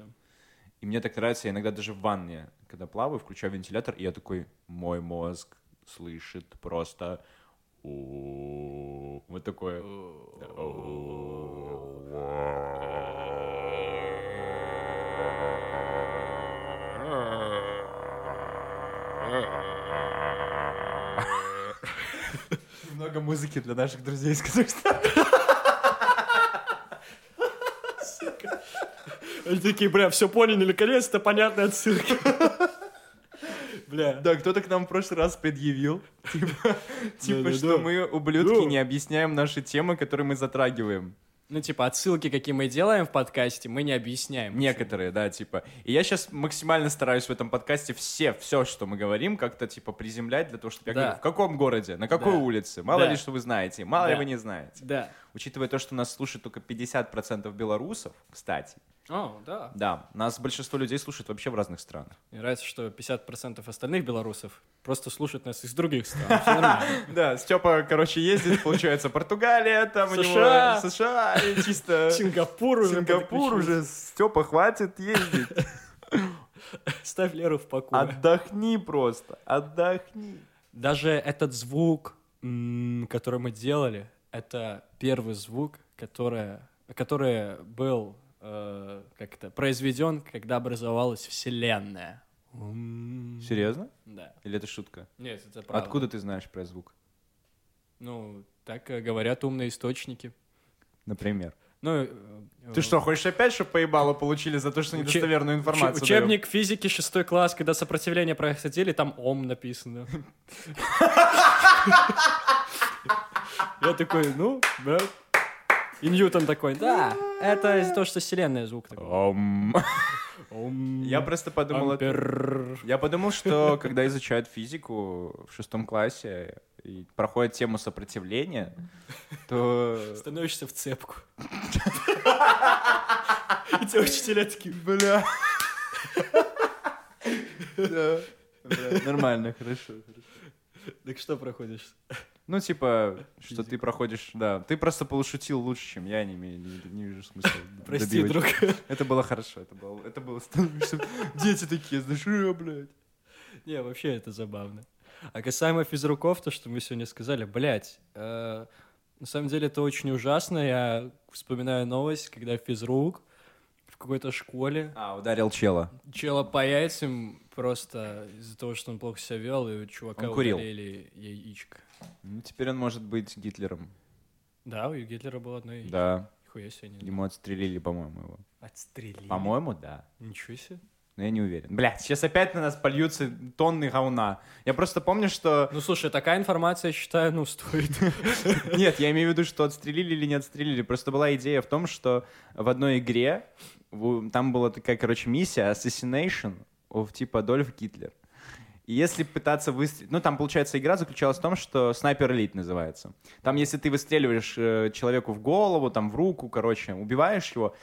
И мне так нравится, я иногда даже в ванне, когда плаваю, включаю вентилятор, и я такой, мой мозг слышит просто... Вот такое. Немного музыки для наших друзей из Казахстана. Они такие, бля, все поняли, наконец-то понятные отсылки. Бля. Да, кто-то к нам в прошлый раз предъявил, типа, типа, что мы, ублюдки, Да. не объясняем наши темы, которые мы затрагиваем. Ну, типа, отсылки, какие мы делаем в подкасте, мы не объясняем. Некоторые, да, типа. И я сейчас максимально стараюсь в этом подкасте все, все, что мы говорим, как-то, типа, приземлять для того, чтобы я Да. говорю, в каком городе, на какой Да. улице, мало Да. ли, что вы знаете, мало ли вы не знаете. Да. Учитывая то, что нас слушает только 50% белорусов, кстати, О, да. да, нас большинство людей слушает вообще в разных странах. Мне нравится, что 50% остальных белорусов просто слушают нас из других стран. Да, Степа, короче, ездит, получается, Португалия, там у него США. США, чисто Сингапур уже. Сингапур уже, Степа, хватит ездить. Ставь Леру в покое. Отдохни просто, отдохни. Даже этот звук, который мы делали, это первый звук, который, который был э, как это, произведен, когда образовалась Вселенная. Серьезно? Да. Или это шутка? Нет, это правда. Откуда ты знаешь про звук? Ну, так э, говорят умные источники. Например. Ну, э, Ты что, хочешь опять, чтобы поебало получили за то, что недостоверную информацию Учебник физики шестой класс, когда сопротивление происходили, там ом написано. Я такой, ну, да. И Ньютон такой, да, это из-за того, что вселенная звук такой. Я просто подумал... Я подумал, что когда изучают физику в шестом классе и проходят тему сопротивления, то... Становишься в цепку. И те учителя такие, Бля. Да. Нормально, хорошо. так что проходишь? Ну, типа, что ты проходишь, да. Ты просто полушутил лучше, чем я, не, имею- не, не вижу смысла. Прости, друг. Это было хорошо, это было, это было Дети такие, знаешь, «Э, блядь. Не, вообще это забавно. А касаемо физруков, то, что мы сегодня сказали, блядь, э, на самом деле это очень ужасно. Я вспоминаю новость, когда физрук в какой-то школе А, ударил чела. чела по яйцам просто из-за того, что он плохо себя вел, и у чувака Он курил. удалили яичко. Ну, теперь он может быть Гитлером. Да, у Гитлера было одно яичко. Да, Нихуя себе. Не... ему отстрелили, по-моему, его. Отстрелили. По-моему, да. Ничего себе. Но я не уверен. Блядь, сейчас опять на нас польются тонны говна. Я просто помню, что... Ну, слушай, такая информация, я считаю, ну, стоит. Нет, я имею в виду, что отстрелили или не отстрелили. Просто была идея в том, что в одной игре там была такая, короче, миссия Assassination of типа Адольф Гитлер. И если пытаться выстрелить... Ну, там, получается, игра заключалась в том, что снайпер элит называется. Там, если ты выстреливаешь э, человеку в голову, там, в руку, короче, убиваешь его,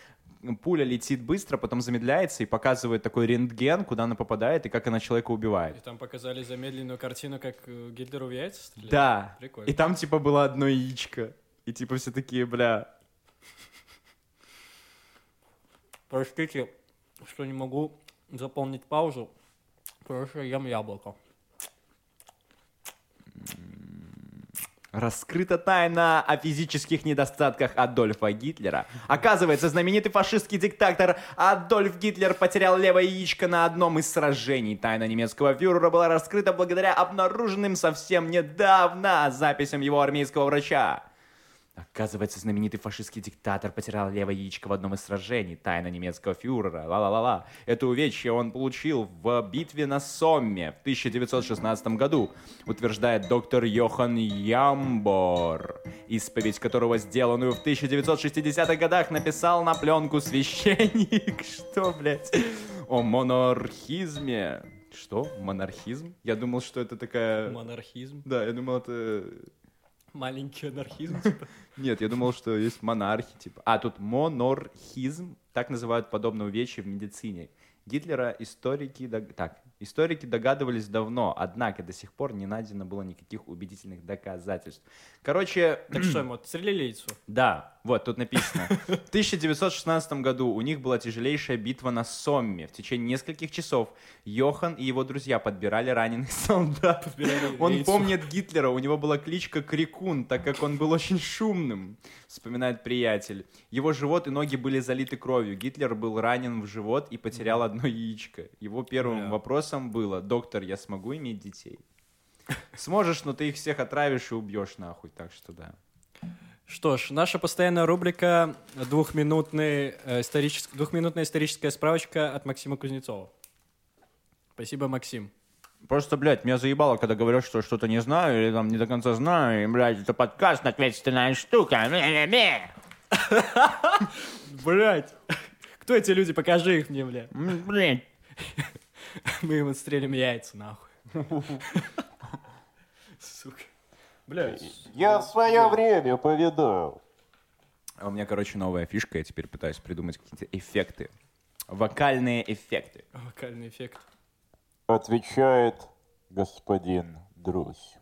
пуля летит быстро, потом замедляется и показывает такой рентген, куда она попадает и как она человека убивает. И там показали замедленную картину, как э, Гитлеру в яйца стреляли. Да. Прикольно. И там, типа, было одно яичко. И, типа, все такие, бля, Простите, что не могу заполнить паузу, что ем яблоко. Раскрыта тайна о физических недостатках Адольфа Гитлера. Оказывается, знаменитый фашистский диктатор Адольф Гитлер потерял левое яичко на одном из сражений. Тайна немецкого фюрера была раскрыта благодаря обнаруженным совсем недавно записям его армейского врача. Оказывается, знаменитый фашистский диктатор потерял левое яичко в одном из сражений. Тайна немецкого фюрера. Ла-ла-ла-ла. Это увечье он получил в битве на Сомме в 1916 году, утверждает доктор Йохан Ямбор, исповедь которого, сделанную в 1960-х годах, написал на пленку священник. Что, блядь? О монархизме. Что? Монархизм? Я думал, что это такая... Монархизм. Да, я думал, это Маленький анархизм, типа. нет, я думал, что есть монархи, типа. А, тут монорхизм, так называют подобное увечье в медицине. Гитлера историки, так, историки догадывались давно, однако до сих пор не найдено было никаких убедительных доказательств. Короче, Так что ему, отстрелили яйцо? да, вот тут написано. В 1916 году у них была тяжелейшая битва на Сомме. В течение нескольких часов Йохан и его друзья подбирали раненых солдат. Подбирали Он яйцо. помнит Гитлера, у него была кличка Крикун, так как он был очень шумным, вспоминает приятель. Его живот и ноги были залиты кровью. Гитлер был ранен в живот и потерял одно яичко. Его первым Бля. вопросом было, доктор, я смогу иметь детей? Сможешь, но ты их всех отравишь и убьешь нахуй, так что да. Что ж, наша постоянная рубрика двухминутный, э, исторический, двухминутная историческая справочка от Максима Кузнецова. Спасибо, Максим. Просто, блядь, меня заебало, когда говорят, что что-то не знаю или там не до конца знаю, и, блядь, это подкаст, ответственная штука. Ме-ме-ме. Блять! Кто эти люди? Покажи их мне, бля. М, Блядь. Мы им отстрелим яйца, нахуй. Сука. Блять. Я в свое время повидал. А у меня, короче, новая фишка, я теперь пытаюсь придумать какие-то эффекты. Вокальные эффекты. Вокальный эффект. Отвечает господин Друзь.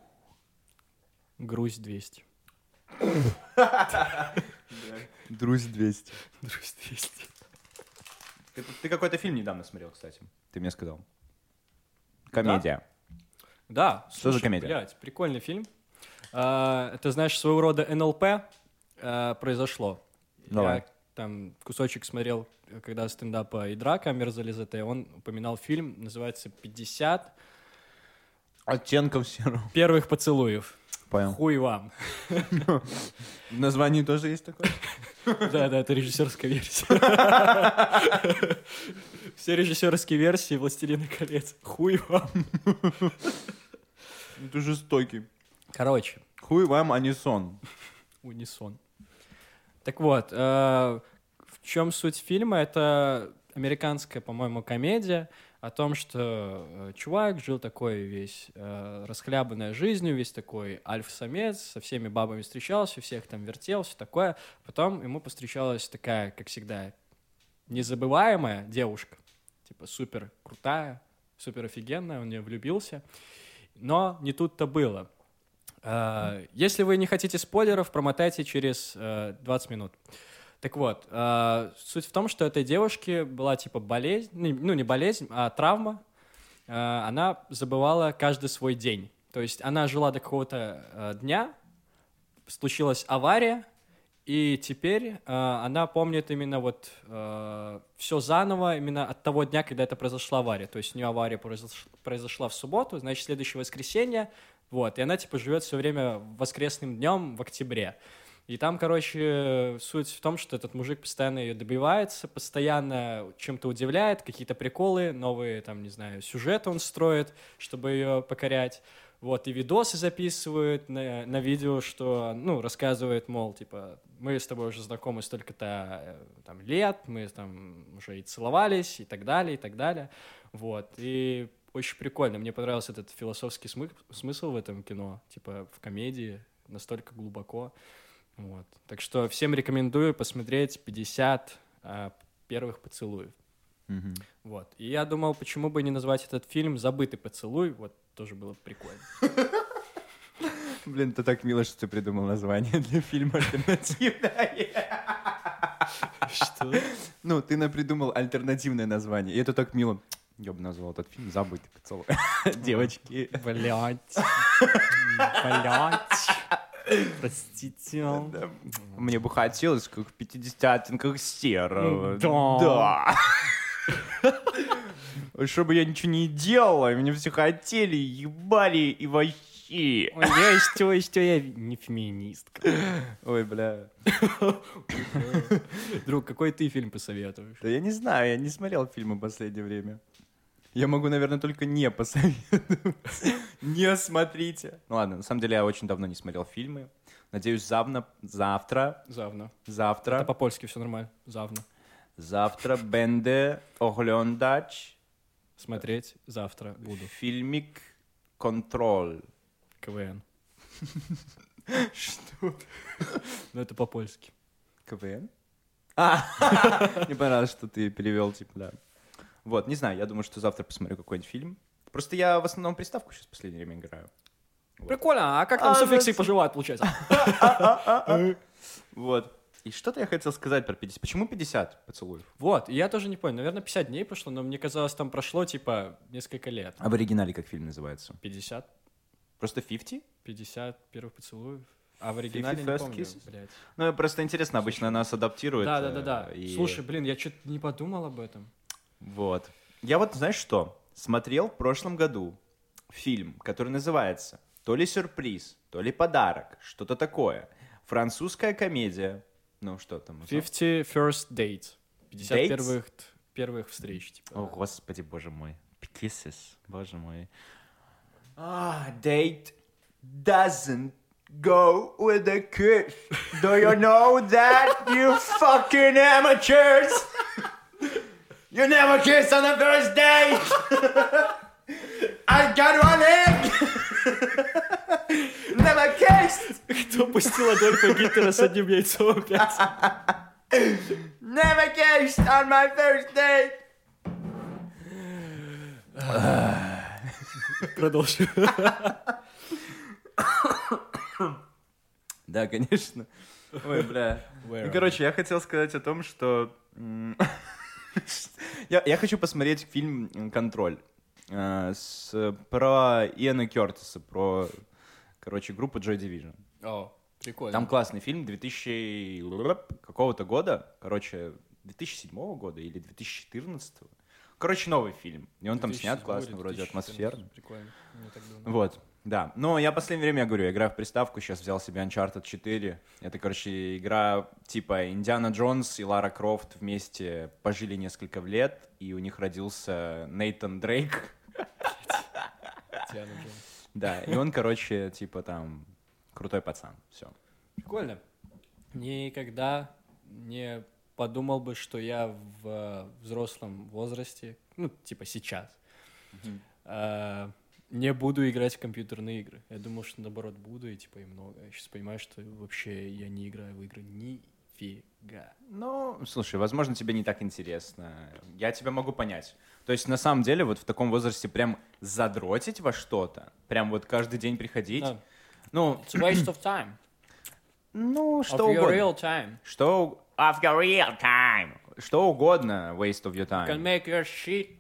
Грусть 200. Друзь 200. Грусть 200. Ты, ты какой-то фильм недавно смотрел, кстати. Ты мне сказал. Комедия. Да. Что за слушай, комедия? блядь, прикольный фильм. А, это, знаешь, своего рода НЛП а, произошло. Давай. Я там кусочек смотрел, когда стендапа и драка Мерзализете, он упоминал фильм, называется «50 Оттенков серого. первых поцелуев». Понял. Хуй вам. В названии тоже есть такое? Да, да, это режиссерская версия. Все режиссерские версии «Властелина колец». Хуй вам. Ты жестокий. Короче, Хуй вам, а не сон. унисон. Так вот, э, в чем суть фильма? Это американская, по-моему, комедия о том, что э, чувак жил такой весь э, расхлябанной жизнью, весь такой альфа-самец, со всеми бабами встречался, всех там вертел, все такое. Потом ему повстречалась такая, как всегда, незабываемая девушка, типа супер крутая, супер офигенная, он в нее влюбился. Но не тут-то было. Э, Если вы не хотите спойлеров, промотайте через э, 20 минут. Так вот, э, суть в том, что этой девушке была типа болезнь, ну, не болезнь, а травма. Э, Она забывала каждый свой день. То есть она жила до какого-то э, дня, случилась авария, и теперь э, она помнит именно вот все заново именно от того дня, когда это произошла авария. То есть у нее авария произош- произошла в субботу, значит, следующее воскресенье, вот, и она типа живет все время воскресным днем в октябре. И там, короче, суть в том, что этот мужик постоянно ее добивается, постоянно чем-то удивляет, какие-то приколы, новые, там, не знаю, сюжеты он строит, чтобы ее покорять. Вот, и видосы записывают на, на видео, что, ну, рассказывает, мол, типа, мы с тобой уже знакомы столько-то э, там, лет, мы там уже и целовались, и так далее, и так далее. Вот, и очень прикольно. Мне понравился этот философский смы- смысл в этом кино, типа, в комедии, настолько глубоко. Вот. Так что всем рекомендую посмотреть 50 а, первых поцелуев. Мгм. Вот. И я думал, почему бы не назвать этот фильм «Забытый поцелуй». Вот тоже было бы прикольно. Блин, это так мило, что ты придумал название для фильма альтернативное. Что? Ну, ты придумал альтернативное название. И это так мило. Я бы назвал этот фильм «Забытый поцелуй». Девочки. Блять. Блять. Простите. Да. Мне бы хотелось, как в 50 оттенках серого. Да. Да. Чтобы я ничего не делала, меня все хотели, ебали и вообще. Ой, я что, что я не феминистка. Ой, бля. Друг, какой ты фильм посоветуешь? Да я не знаю, я не смотрел фильмы в последнее время. Я могу, наверное, только не посоветовать. Не смотрите. Ну ладно, на самом деле я очень давно не смотрел фильмы. Надеюсь, завтра, завтра, Завно. Это завтра, по-польски все нормально. Завно. завтра będę oglądać Смотреть завтра буду. фильмик «Контроль». КВН. Что? Ну, это по-польски. КВН? А, мне понравилось, что ты перевел, типа, да. Вот, не знаю, я думаю, что завтра посмотрю какой-нибудь фильм. Просто я в основном приставку сейчас в последнее время играю. Прикольно, а как там А, суффиксы да, поживают, получается? Вот. И что-то я хотел сказать про 50. Почему 50 поцелуев? Вот, я тоже не понял. Наверное, 50 дней прошло, но мне казалось, там прошло, типа, несколько лет. А в оригинале как фильм называется? 50? Просто 50? 50 первых поцелуев? А в оригинале 50 не помню, kisses? блядь. Ну, просто интересно, обычно нас адаптируют. Да, да, да, да. э, и- Слушай, блин, я что-то не подумал об этом. Вот. Я вот, знаешь что, смотрел в прошлом году фильм, который называется то ли сюрприз, то ли подарок, что-то такое. Французская комедия. Ну, что там? 50 first dates. 50 Dates? первых, первых встреч, типа. О, господи, боже мой. Kisses, боже мой. Ah, date doesn't go with a kiss. Do you know that, you fucking amateurs? You never kiss on the first date. I got one egg. never kissed. Кто пустил Адольфа Гитлера с одним яйцом опять? Never kissed on my first date. Продолжим. Да, конечно. Ой, бля. Ну, короче, я хотел сказать о том, что... Я, я хочу посмотреть фильм «Контроль» э, с, про Иэна Кертиса, про, короче, группу Joy Division. О, прикольно. Там классный фильм 2000 какого-то года, короче, 2007 года или 2014. Короче, новый фильм. И он там снят 2007 классно, вроде 2014. атмосферно. Прикольно. Вот, да. Но я в последнее время, я говорю, я играю в приставку, сейчас взял себе Uncharted 4. Это, короче, игра типа Индиана Джонс и Лара Крофт вместе пожили несколько лет, и у них родился Нейтан Дрейк. Да, и он, короче, типа там крутой пацан. Все. Прикольно. Никогда не подумал бы, что я в э, взрослом возрасте, ну, типа сейчас, не буду играть в компьютерные игры. Я думал, что наоборот буду, и типа и много. Я сейчас понимаю, что вообще я не играю в игры нифига. Ну, слушай, возможно, тебе не так интересно. Я тебя могу понять. То есть, на самом деле, вот в таком возрасте прям задротить во что-то, прям вот каждый день приходить, Да. ну, It's a waste of time. ну, что of your угодно. real time. Что... Of your real time. Что угодно waste of your Can time. make your shit.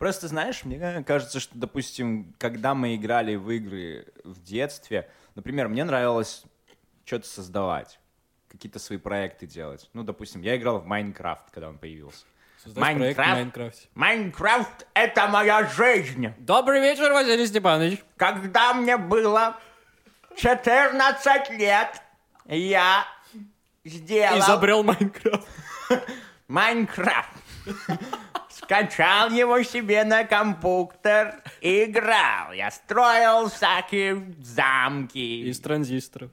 Просто, знаешь, мне кажется, что, допустим, когда мы играли в игры в детстве, например, мне нравилось что-то создавать, какие-то свои проекты делать. Ну, допустим, я играл в Майнкрафт, когда он появился. Создать Майнкрафт? Майнкрафте. Майнкрафт — это моя жизнь. Добрый вечер, Василий Степанович. Когда мне было 14 лет, я сделал Изобрел Майнкрафт. Майнкрафт. Скачал его себе на компьютер и играл. Я строил всякие замки, Из транзисторов.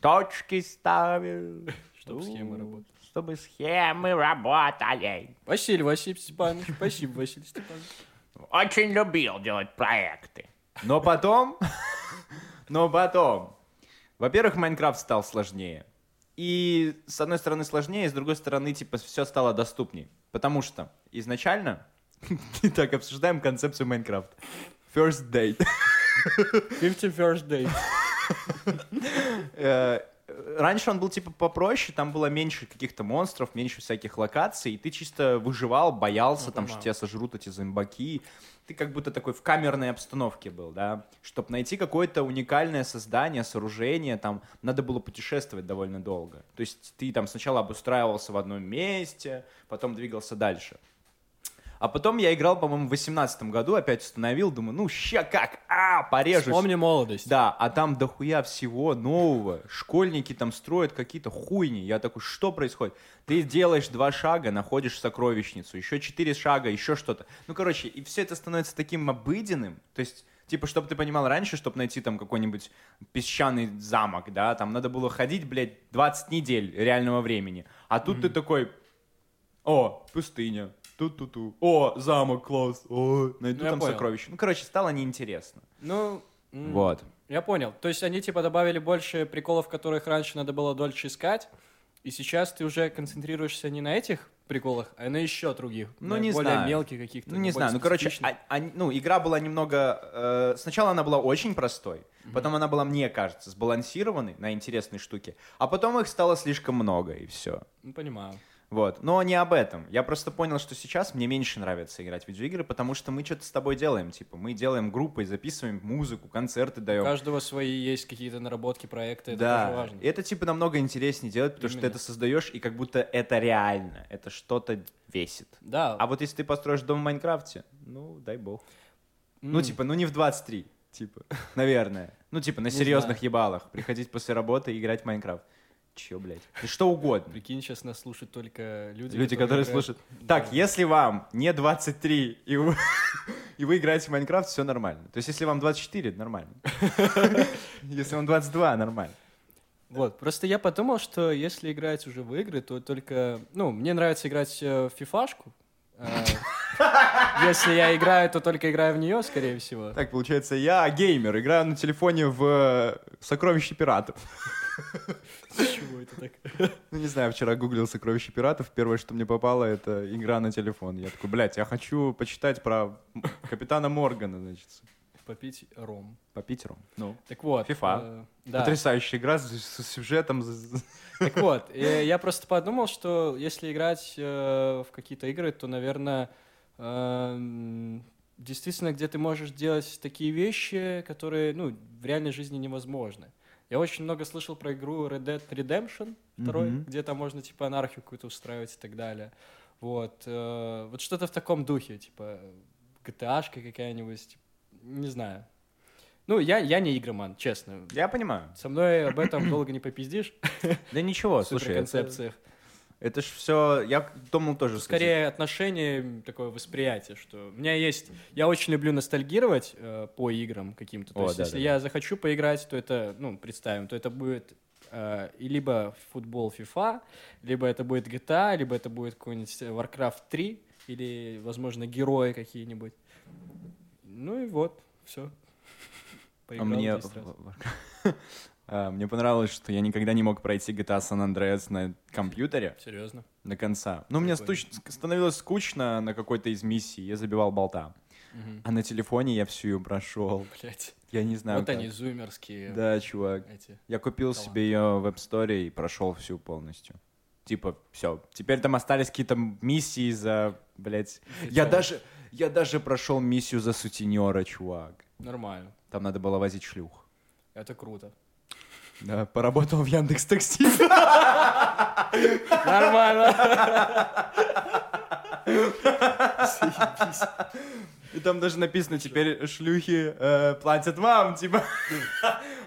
точки ставил. Чтоб схемы работали. Чтобы схемы работали. Василий Василий Степанович. Спасибо, Василий Степанович. Очень любил делать проекты. Но потом, но потом, во-первых, Майнкрафт стал сложнее. И с одной стороны сложнее, с другой стороны, типа, все стало доступнее. Потому что изначально, так, обсуждаем концепцию Майнкрафта. First date. 51st Day. Э, Раньше он был типа попроще, там было меньше каких-то монстров, меньше всяких локаций, и ты чисто выживал, боялся, Ну, там, что тебя сожрут эти зомбаки. Ты как будто такой в камерной обстановке был, да. Чтобы найти какое-то уникальное создание, сооружение, там надо было путешествовать довольно долго. То есть ты там сначала обустраивался в одном месте, потом двигался дальше. А потом я играл, по-моему, в 18 году, опять установил, думаю, ну ща как, а, порежусь. Вспомни молодость. Да, а там дохуя всего нового. Школьники там строят какие-то хуйни. Я такой, что происходит? Ты делаешь два шага, находишь сокровищницу, еще четыре шага, еще что-то. Ну, короче, и все это становится таким обыденным. То есть, типа, чтобы ты понимал, раньше, чтобы найти там какой-нибудь песчаный замок, да, там надо было ходить, блядь, 20 недель реального времени. А тут ты такой, о, пустыня, ту-ту-ту, о, замок, класс, о, найду Ну, там понял. сокровище. Ну, короче, стало неинтересно. Ну, Вот. Я понял. То есть они типа добавили больше приколов, которых раньше надо было дольше искать, и сейчас ты уже концентрируешься не на этих приколах, а на еще других. Ну, на не более знаю. мелких каких-то. Ну, не знаю, ну, короче, а- они- ну, игра была немного... э, сначала она была очень простой, потом она была, мне кажется, сбалансированной на интересные штуки, а потом их стало слишком много, и все. Ну, понимаю. Вот. Но не об этом. Я просто понял, что сейчас мне меньше нравится играть в видеоигры, потому что мы что-то с тобой делаем. Типа, мы делаем группой, записываем музыку, концерты У даем. каждого свои есть какие-то наработки, проекты, это да, тоже важно. И это типа намного интереснее делать, потому что ты Именно. это создаешь, и как будто это реально, это что-то весит. Да. А вот если ты построишь дом в Майнкрафте, ну, дай бог. Ну, М. типа, ну не в 23, типа, наверное. Ну, типа, на серьезных ебалах. Приходить после работы и играть в Майнкрафт. Че, блядь? Да что угодно. Прикинь, сейчас нас слушают только люди, Люди, которые играют- слушают. Так, если вам не 23, и вы, и вы играете в Майнкрафт, все нормально. То есть, если вам 24, нормально. Если вам 22, нормально. Вот, просто я подумал, что если играть уже в игры, то только... Ну, мне нравится играть э, в фифашку. Э, Если я играю, то только играю в нее, скорее всего. Так, получается, я геймер, играю на телефоне в э, «Сокровище пиратов». Это так? Ну, не знаю, вчера гуглил «Сокровище пиратов», первое, что мне попало, это игра на телефон. Я такой, блядь, я хочу почитать про капитана Моргана, значит. попить ром. По Питеру. Ну, Так вот. FIFA. э, да. потрясающая игра с, с сюжетом. Так вот, э, я просто подумал, что если играть э, в какие-то игры, то, наверное, эм, действительно, где ты можешь делать такие вещи, которые, ну, в реальной жизни невозможны. Я очень много слышал про игру Red Dead Redemption 2, Мгм. где там можно, типа, анархию какую-то устраивать и так далее. Вот, э, вот что-то в таком духе, типа, GTA-шка какая-нибудь, типа, не знаю. Ну, я, я не игроман, честно. Я понимаю. Со мной об этом долго не попиздишь. Да ничего, в слушай, концепциях. это ж все... Я думал тоже... сказать. Скорее отношение, м, такое восприятие, что у меня есть... Я очень люблю ностальгировать э, по играм каким-то. То О, есть, да, если да, я захочу поиграть, то это, ну, представим, то это будет э, либо футбол FIFA, либо это будет GTA, либо это будет какой-нибудь Warcraft 3, или, возможно, герои какие-нибудь. Ну и вот, все. А мне... А, Мне понравилось, что я никогда не мог пройти GTA San Andreas на компьютере Серьезно. до конца. Ну, мне стуч- становилось скучно на какой-то из миссий, я забивал болта. А на телефоне я всю ее прошел. Блять. Я не знаю, Вот как. они, зумерские Да, чувак. эти. Я купил Талант. себе ее в App Store и прошел всю полностью. Типа, все. Теперь там остались какие-то миссии за, блядь. Я даже, я даже прошел миссию за сутенера, чувак. Нормально. Там надо было возить шлюх. Это круто. Да, поработал в Яндекс Такси. Нормально. И там даже написано, теперь шлюхи э, платят вам, типа,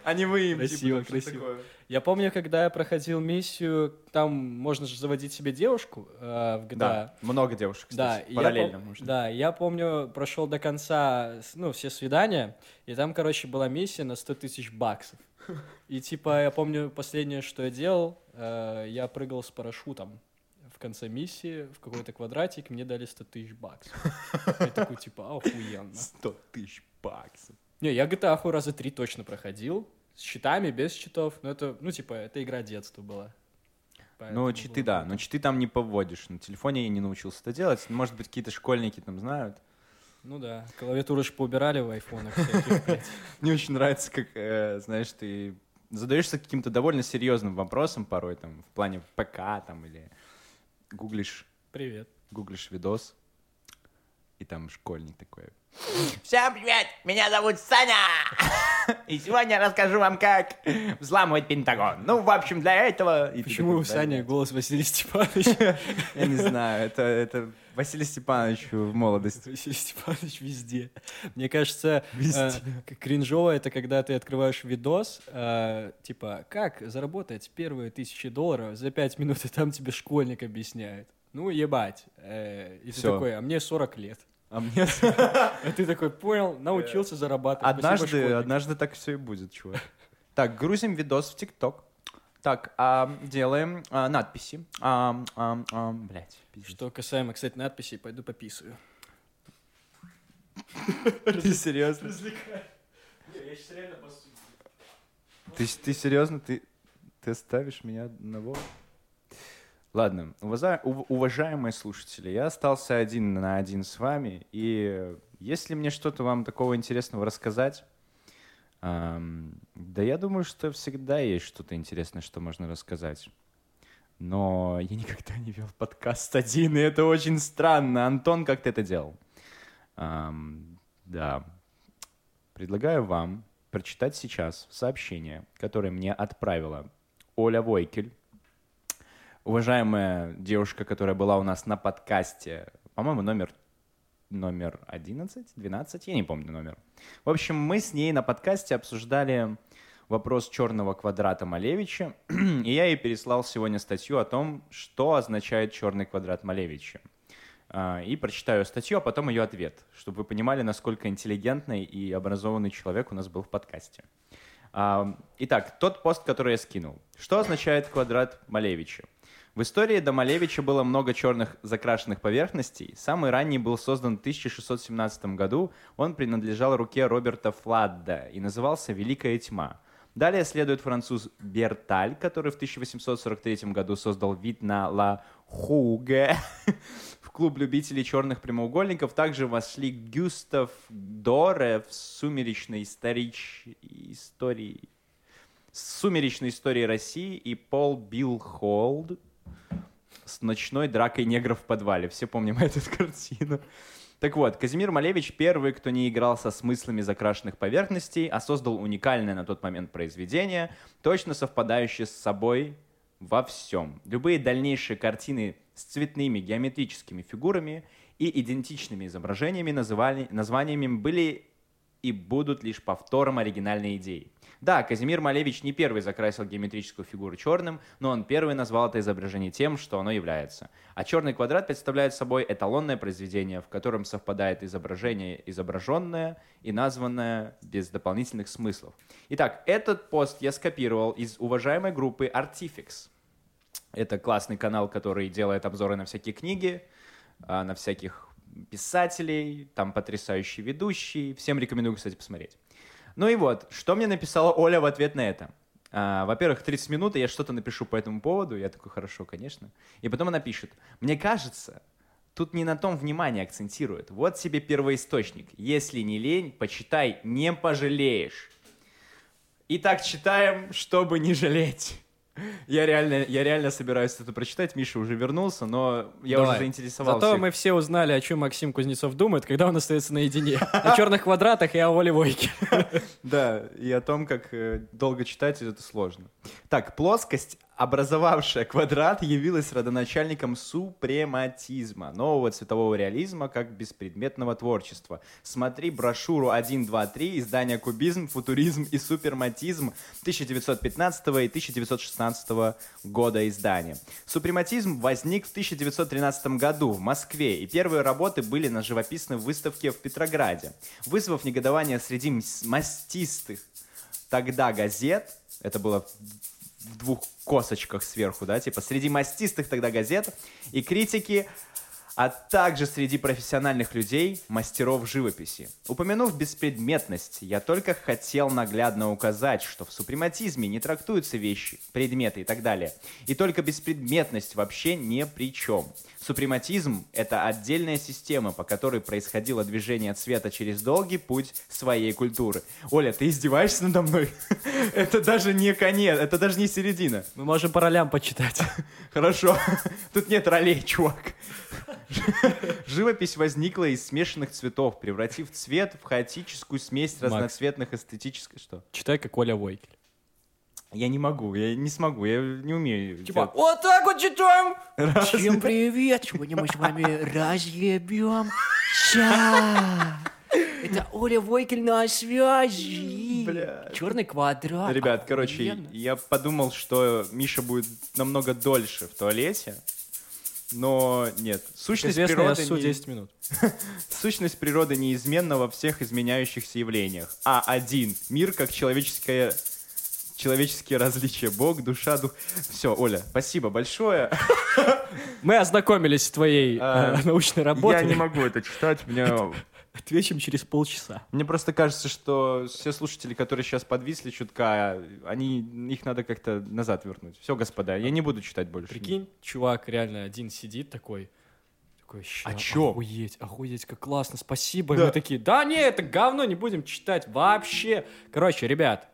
а не вы им. Красиво, типа, красиво. такое. Я помню, когда я проходил миссию, там можно же заводить себе девушку э, в GTA. Да, много девушек, Да, кстати, и параллельно я, можно. да, я помню, прошел до конца, ну, все свидания, и там, короче, была миссия на 100 тысяч баксов. И, типа, я помню, последнее, что я делал, э, я прыгал с парашютом в конце миссии в какой-то квадратик, мне дали 100 тысяч баксов. Я такой, типа, охуенно. 100 тысяч баксов. Не, я GTA раза три точно проходил. С щитами, без щитов. Но это, ну, типа, это игра детства была. Поэтому Ну, читы, да, но читы там не поводишь. На телефоне я не научился это делать. Может быть, какие-то школьники там знают. Ну да, клавиатуру же поубирали в айфонах всяких. Мне очень нравится, как, э, знаешь, ты задаешься каким-то довольно серьезным вопросом порой, там, в плане ПК, там, или гуглишь, Привет. гуглишь видос, и там школьник такой. Всем привет! Меня зовут Саня! И сегодня я расскажу вам, как взламывать Пентагон. Ну, в общем, для этого... И Почему такой, у Сани «Да, голос Василия Степановича? Я не знаю, это, это Василий Степанович в молодости. Василий Степанович везде. Мне кажется, Везде. э, кринжово это когда ты открываешь видос, э, типа, как заработать первые тысячи долларов за пять минут, и там тебе школьник объясняет. Ну, ебать. Э, И ты Всё. такой, а мне 40 лет. А мне А ты такой, понял, научился зарабатывать. Однажды, школьник». однажды так все и будет, чувак. Так, грузим видос в ТикТок. Так, а, делаем а, надписи. А, а, а, блядь, пиздец. Что касаемо, кстати, надписей, пойду пописаю. Ты серьезно? Ты, ты серьезно? Ты, ты оставишь меня одного? Ладно, уважа- ув- уважаемые слушатели, я остался один на один с вами, и если мне что-то вам такого интересного рассказать, ам, да я думаю, что всегда есть что-то интересное, что можно рассказать. Но я никогда не вел подкаст один, и это очень странно. Антон, как ты это делал? Ам, да. Предлагаю вам прочитать сейчас сообщение, которое мне отправила Оля Войкель, уважаемая девушка, которая была у нас на подкасте, по-моему, номер номер 11, 12, я не помню номер. В общем, мы с ней на подкасте обсуждали вопрос черного квадрата Малевича, и я ей переслал сегодня статью о том, что означает черный квадрат Малевича. А, И прочитаю статью, а потом ее ответ, чтобы вы понимали, насколько интеллигентный и образованный человек у нас был в подкасте. А, Итак, тот пост, который я скинул. Что означает квадрат Малевича? В истории до Малевича было много черных закрашенных поверхностей. Самый ранний был создан в 1617 году. Он принадлежал руке Роберта Фладда и назывался «Великая тьма». Далее следует француз Берталь, который в 1843 году создал вид на Ла Хуге. В клуб любителей черных прямоугольников также вошли Гюстав Доре в сумеречной историч... истории сумеречной истории России и Пол Билл Холд с ночной дракой негров в подвале. Все помним эту картину. Так вот, Казимир Малевич первый, кто не играл со смыслами закрашенных поверхностей, а создал уникальное на тот момент произведение, точно совпадающее с собой во всем. Любые дальнейшие картины с цветными геометрическими фигурами и идентичными изображениями, названиями были и будут лишь повтором оригинальной идеи. Да, Казимир Малевич не первый закрасил геометрическую фигуру черным, но он первый назвал это изображение тем, что оно является. А черный квадрат представляет собой эталонное произведение, в котором совпадает изображение изображенное и названное без дополнительных смыслов. Итак, этот пост я скопировал из уважаемой группы Artifix. Это классный канал, который делает обзоры на всякие книги, а, на всяких писателей, там потрясающий ведущий. Всем рекомендую, кстати, посмотреть. Ну и вот, что мне написала Оля в ответ на это? А, во-первых, 30 минут, и я что-то напишу по этому поводу. Я такой, хорошо, конечно. И потом она пишет, мне кажется, тут не на том внимание акцентирует. Вот себе первоисточник. Если не лень, почитай, не пожалеешь. Итак, читаем, чтобы не жалеть. Я реально, я реально собираюсь это прочитать. Миша уже вернулся, но я Давай. уже заинтересовался. Зато мы все узнали, о чем Максим Кузнецов думает, когда он остается наедине. О черных квадратах и о Оле Войке. Да, и о том, как э, долго читать это сложно. Так, плоскость, образовавшая квадрат, явилась родоначальником супрематизма, нового цветового реализма как беспредметного творчества. Смотри брошюру 1, 2, 3, издания «Кубизм», «Футуризм» и «Суперматизм» 1915 и 1916 года издания. Супрематизм возник в 1913 году в Москве, и первые работы были на живописной выставке в Петрограде. Вызвав негодование среди мастистых тогда газет, это было в двух косочках сверху, да, типа среди мастистых тогда газет и критики, а также среди профессиональных людей, мастеров живописи. Упомянув беспредметность, я только хотел наглядно указать, что в супрематизме не трактуются вещи, предметы и так далее. И только беспредметность вообще не при чем. Супрематизм — это отдельная система, по которой происходило движение цвета через долгий путь своей культуры. Оля, ты издеваешься надо мной? Это даже не конец, это даже не середина. Мы можем по ролям почитать. Хорошо. Тут нет ролей, чувак. Живопись возникла из смешанных цветов, превратив цвет в хаотическую смесь разноцветных эстетических... Что? Читай, как Оля Войкель. Я не могу, я не смогу, я не умею. делать. вот так вот читаем! Всем привет! Сегодня мы с вами разъебем Ща! Это Оля Войкель на связи! Бля. Черный квадрат. Ребят, короче, Охуенно. я подумал, что Миша будет намного дольше в туалете, но нет. Сущность природы, не- 10 минут. сущность природы неизменна во всех изменяющихся явлениях. А один. Мир как человеческое человеческие различия. Бог, душа, дух. Все, Оля, спасибо большое. Мы ознакомились с твоей А, э, научной работой. Я не могу это читать. Мне, Отвечим через полчаса. мне просто кажется, что все слушатели, которые сейчас подвисли чутка, они, их надо как-то назад вернуть. Все, господа, я не буду читать больше. Прикинь, чувак реально один сидит такой, такой, «Ща, А чё? Охуеть, охуеть, как классно, спасибо. И Да. мы такие, да не, это говно, не будем читать вообще. Короче, ребят,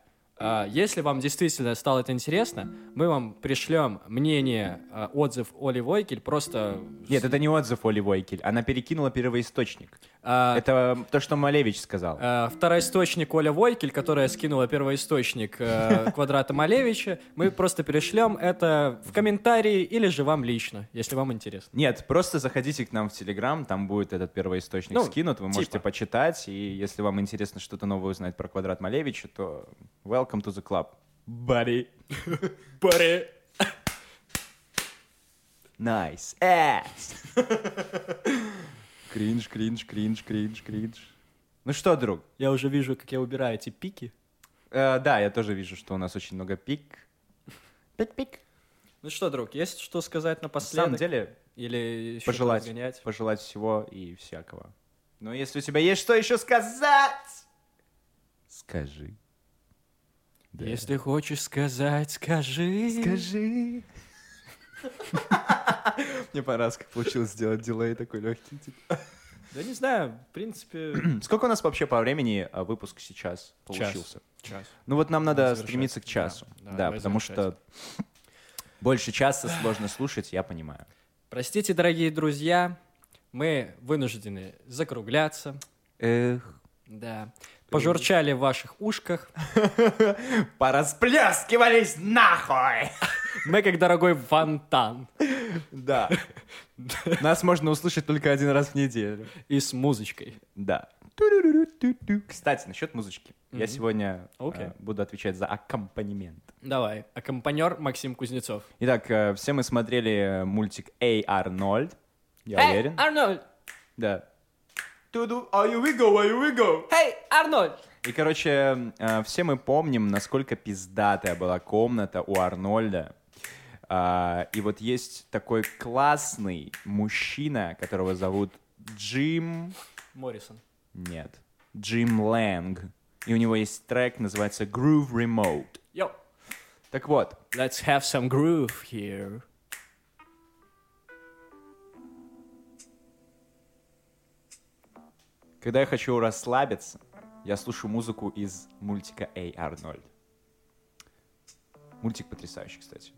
если вам действительно стало это интересно, мы вам пришлем мнение, а, отзыв Оли Войкель, просто... Нет, это не отзыв Оли Войкель. Она перекинула первоисточник. А, Это то, что Малевич сказал. а, Второисточник Оля Войкель, которая скинула первоисточник э, квадрата Малевича, мы просто перешлем это в комментарии или же вам лично, если вам интересно. Нет, просто заходите к нам в Телеграм, там будет этот первоисточник Ну, скинут, вы можете типа. почитать, и если вам интересно что-то новое узнать про квадрат Малевича, то welcome to the club. Buddy. Паре. Nice. Ass. кринж, кринж, кринж, кринж, кринж. Ну что, друг? Я уже вижу, как я убираю эти пики. Э, да, я тоже вижу, что у нас очень много пик. Пик-пик. Ну что, друг, есть что сказать На напоследок? самом деле, Или еще пожелать, разгонять? пожелать всего и всякого. Но если у тебя есть что еще сказать, скажи. Если хочешь сказать, скажи. Скажи. Мне понравилось, как получилось сделать дилей такой легкий. типа. Да не знаю, в принципе, Сколько у нас вообще по времени а, выпуск сейчас Час. получился? час. Ну вот нам надо Надо стремиться к Да, часу. да, Да, давай потому что больше часа сложно слушать, я понимаю. Простите, дорогие друзья, мы вынуждены закругляться. Эх. Да. Пожурчали в ваших ушках. Порасплескивались нахуй! Мы как дорогой фонтан. Да. Нас можно услышать только один раз в неделю. И с музычкой. Да. Кстати, насчет музычки. Я сегодня Окей. э, буду отвечать за аккомпанемент. Давай. Аккомпанер Максим Кузнецов. Итак, э, все мы смотрели э, мультик Эй, Арнольд. Я Эй, уверен. Арнольд! Да. Туду, а you we go, а you we go. Эй, Арнольд! И, короче, э, все мы помним, насколько пиздатая была комната у Арнольда. А, И вот есть такой классный мужчина, которого зовут Джим... Моррисон. Нет. Джим Лэнг. И у него есть трек, называется Groove Remote. Йоу. Так вот, Let's have some groove here. когда я хочу расслабиться, я слушаю музыку из мультика Эй, Арнольд. Мультик потрясающий, кстати.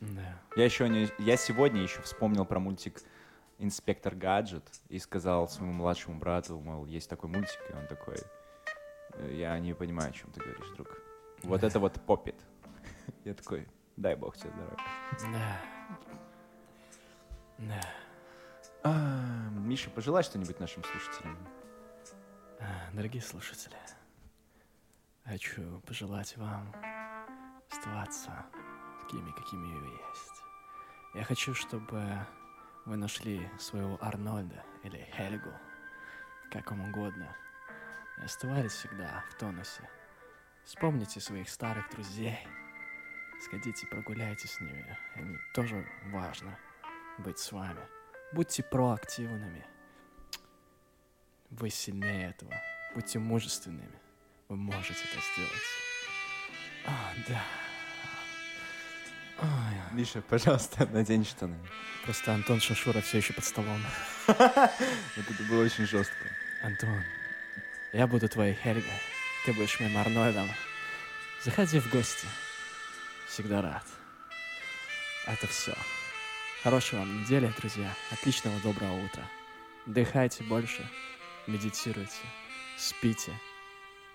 Да. Я еще не, я сегодня еще вспомнил про мультик Инспектор Гаджет и сказал своему младшему брату, мол, есть такой мультик, и он такой, «Э, я не понимаю, о чем ты говоришь, друг. Вот это вот попит. Я такой, дай бог тебе здоровья. Да. Да. А, Миша, пожелай что-нибудь нашим слушателям. А, Дорогие слушатели, хочу пожелать вам оставаться такими, какими есть. Я хочу, чтобы вы нашли своего Арнольда или Хельгу, как вам угодно, и оставались всегда в тонусе. Вспомните своих старых друзей, сходите прогуляйтесь с ними, им тоже важно быть с вами. Будьте проактивными. Вы сильнее этого. Будьте мужественными. Вы можете это сделать. А, да. Ой, Миша, пожалуйста, надень штаны. просто Антон Шашура все еще под столом. Вот это было очень жестко. Антон, я буду твоей Хельгой. Ты будешь моим Арнольдом. Заходи в гости. Всегда рад. Это все. Хорошей вам недели, друзья. Отличного доброго утра. Дыхайте больше, медитируйте, спите,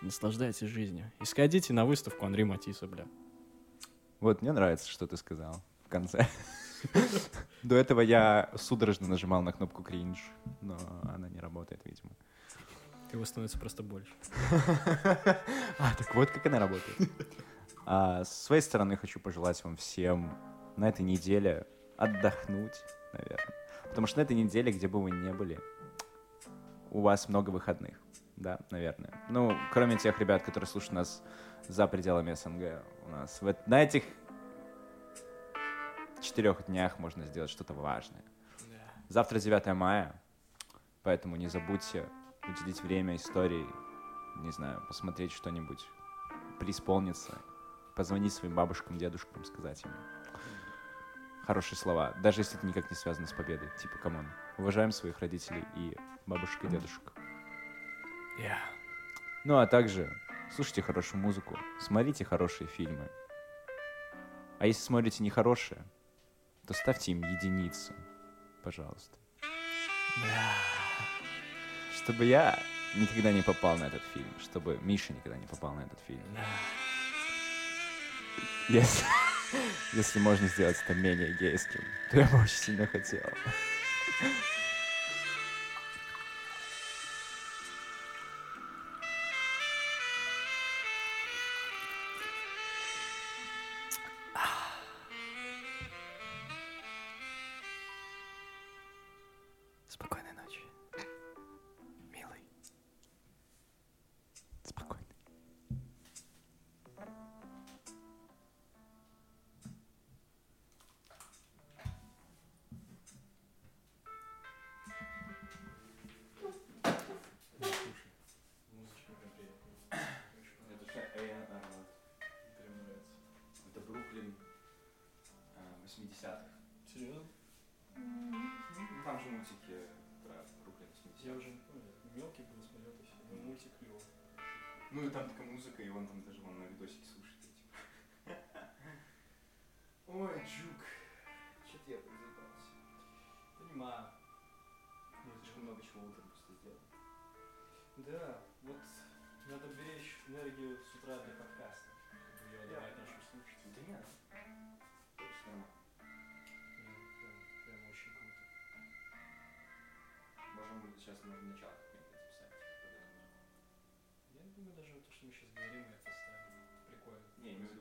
наслаждайтесь жизнью. И сходите на выставку Анри Матисса, бля. Вот, мне нравится, что ты сказал в конце. До этого я судорожно нажимал на кнопку кринж, но она не работает, видимо. Его становится просто больше. А, так вот как она работает. А, с своей стороны хочу пожелать вам всем на этой неделе отдохнуть, наверное. Потому что на этой неделе, где бы вы ни были, у вас много выходных. Да, наверное. Ну, кроме тех ребят, которые слушают нас за пределами СНГ, у нас в эт- на этих четырех днях можно сделать что-то важное. Завтра 9 мая, поэтому не забудьте уделить время истории, не знаю, посмотреть что-нибудь, преисполниться, позвонить своим бабушкам, дедушкам, сказать им хорошие слова, даже если это никак не связано с победой. Типа, come on, уважаем своих родителей и бабушек и дедушек. Yeah. Ну, а также слушайте хорошую музыку, смотрите хорошие фильмы. А если смотрите нехорошие, то ставьте им единицу, пожалуйста. Чтобы я никогда не попал на этот фильм, чтобы Миша никогда не попал на этот фильм. Если, если можно сделать это менее гейским, то я бы очень сильно хотел. сейчас можно начало как-нибудь записать. Я думаю, даже то, что мы сейчас говорим, это прикольно. Не, не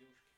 девушки.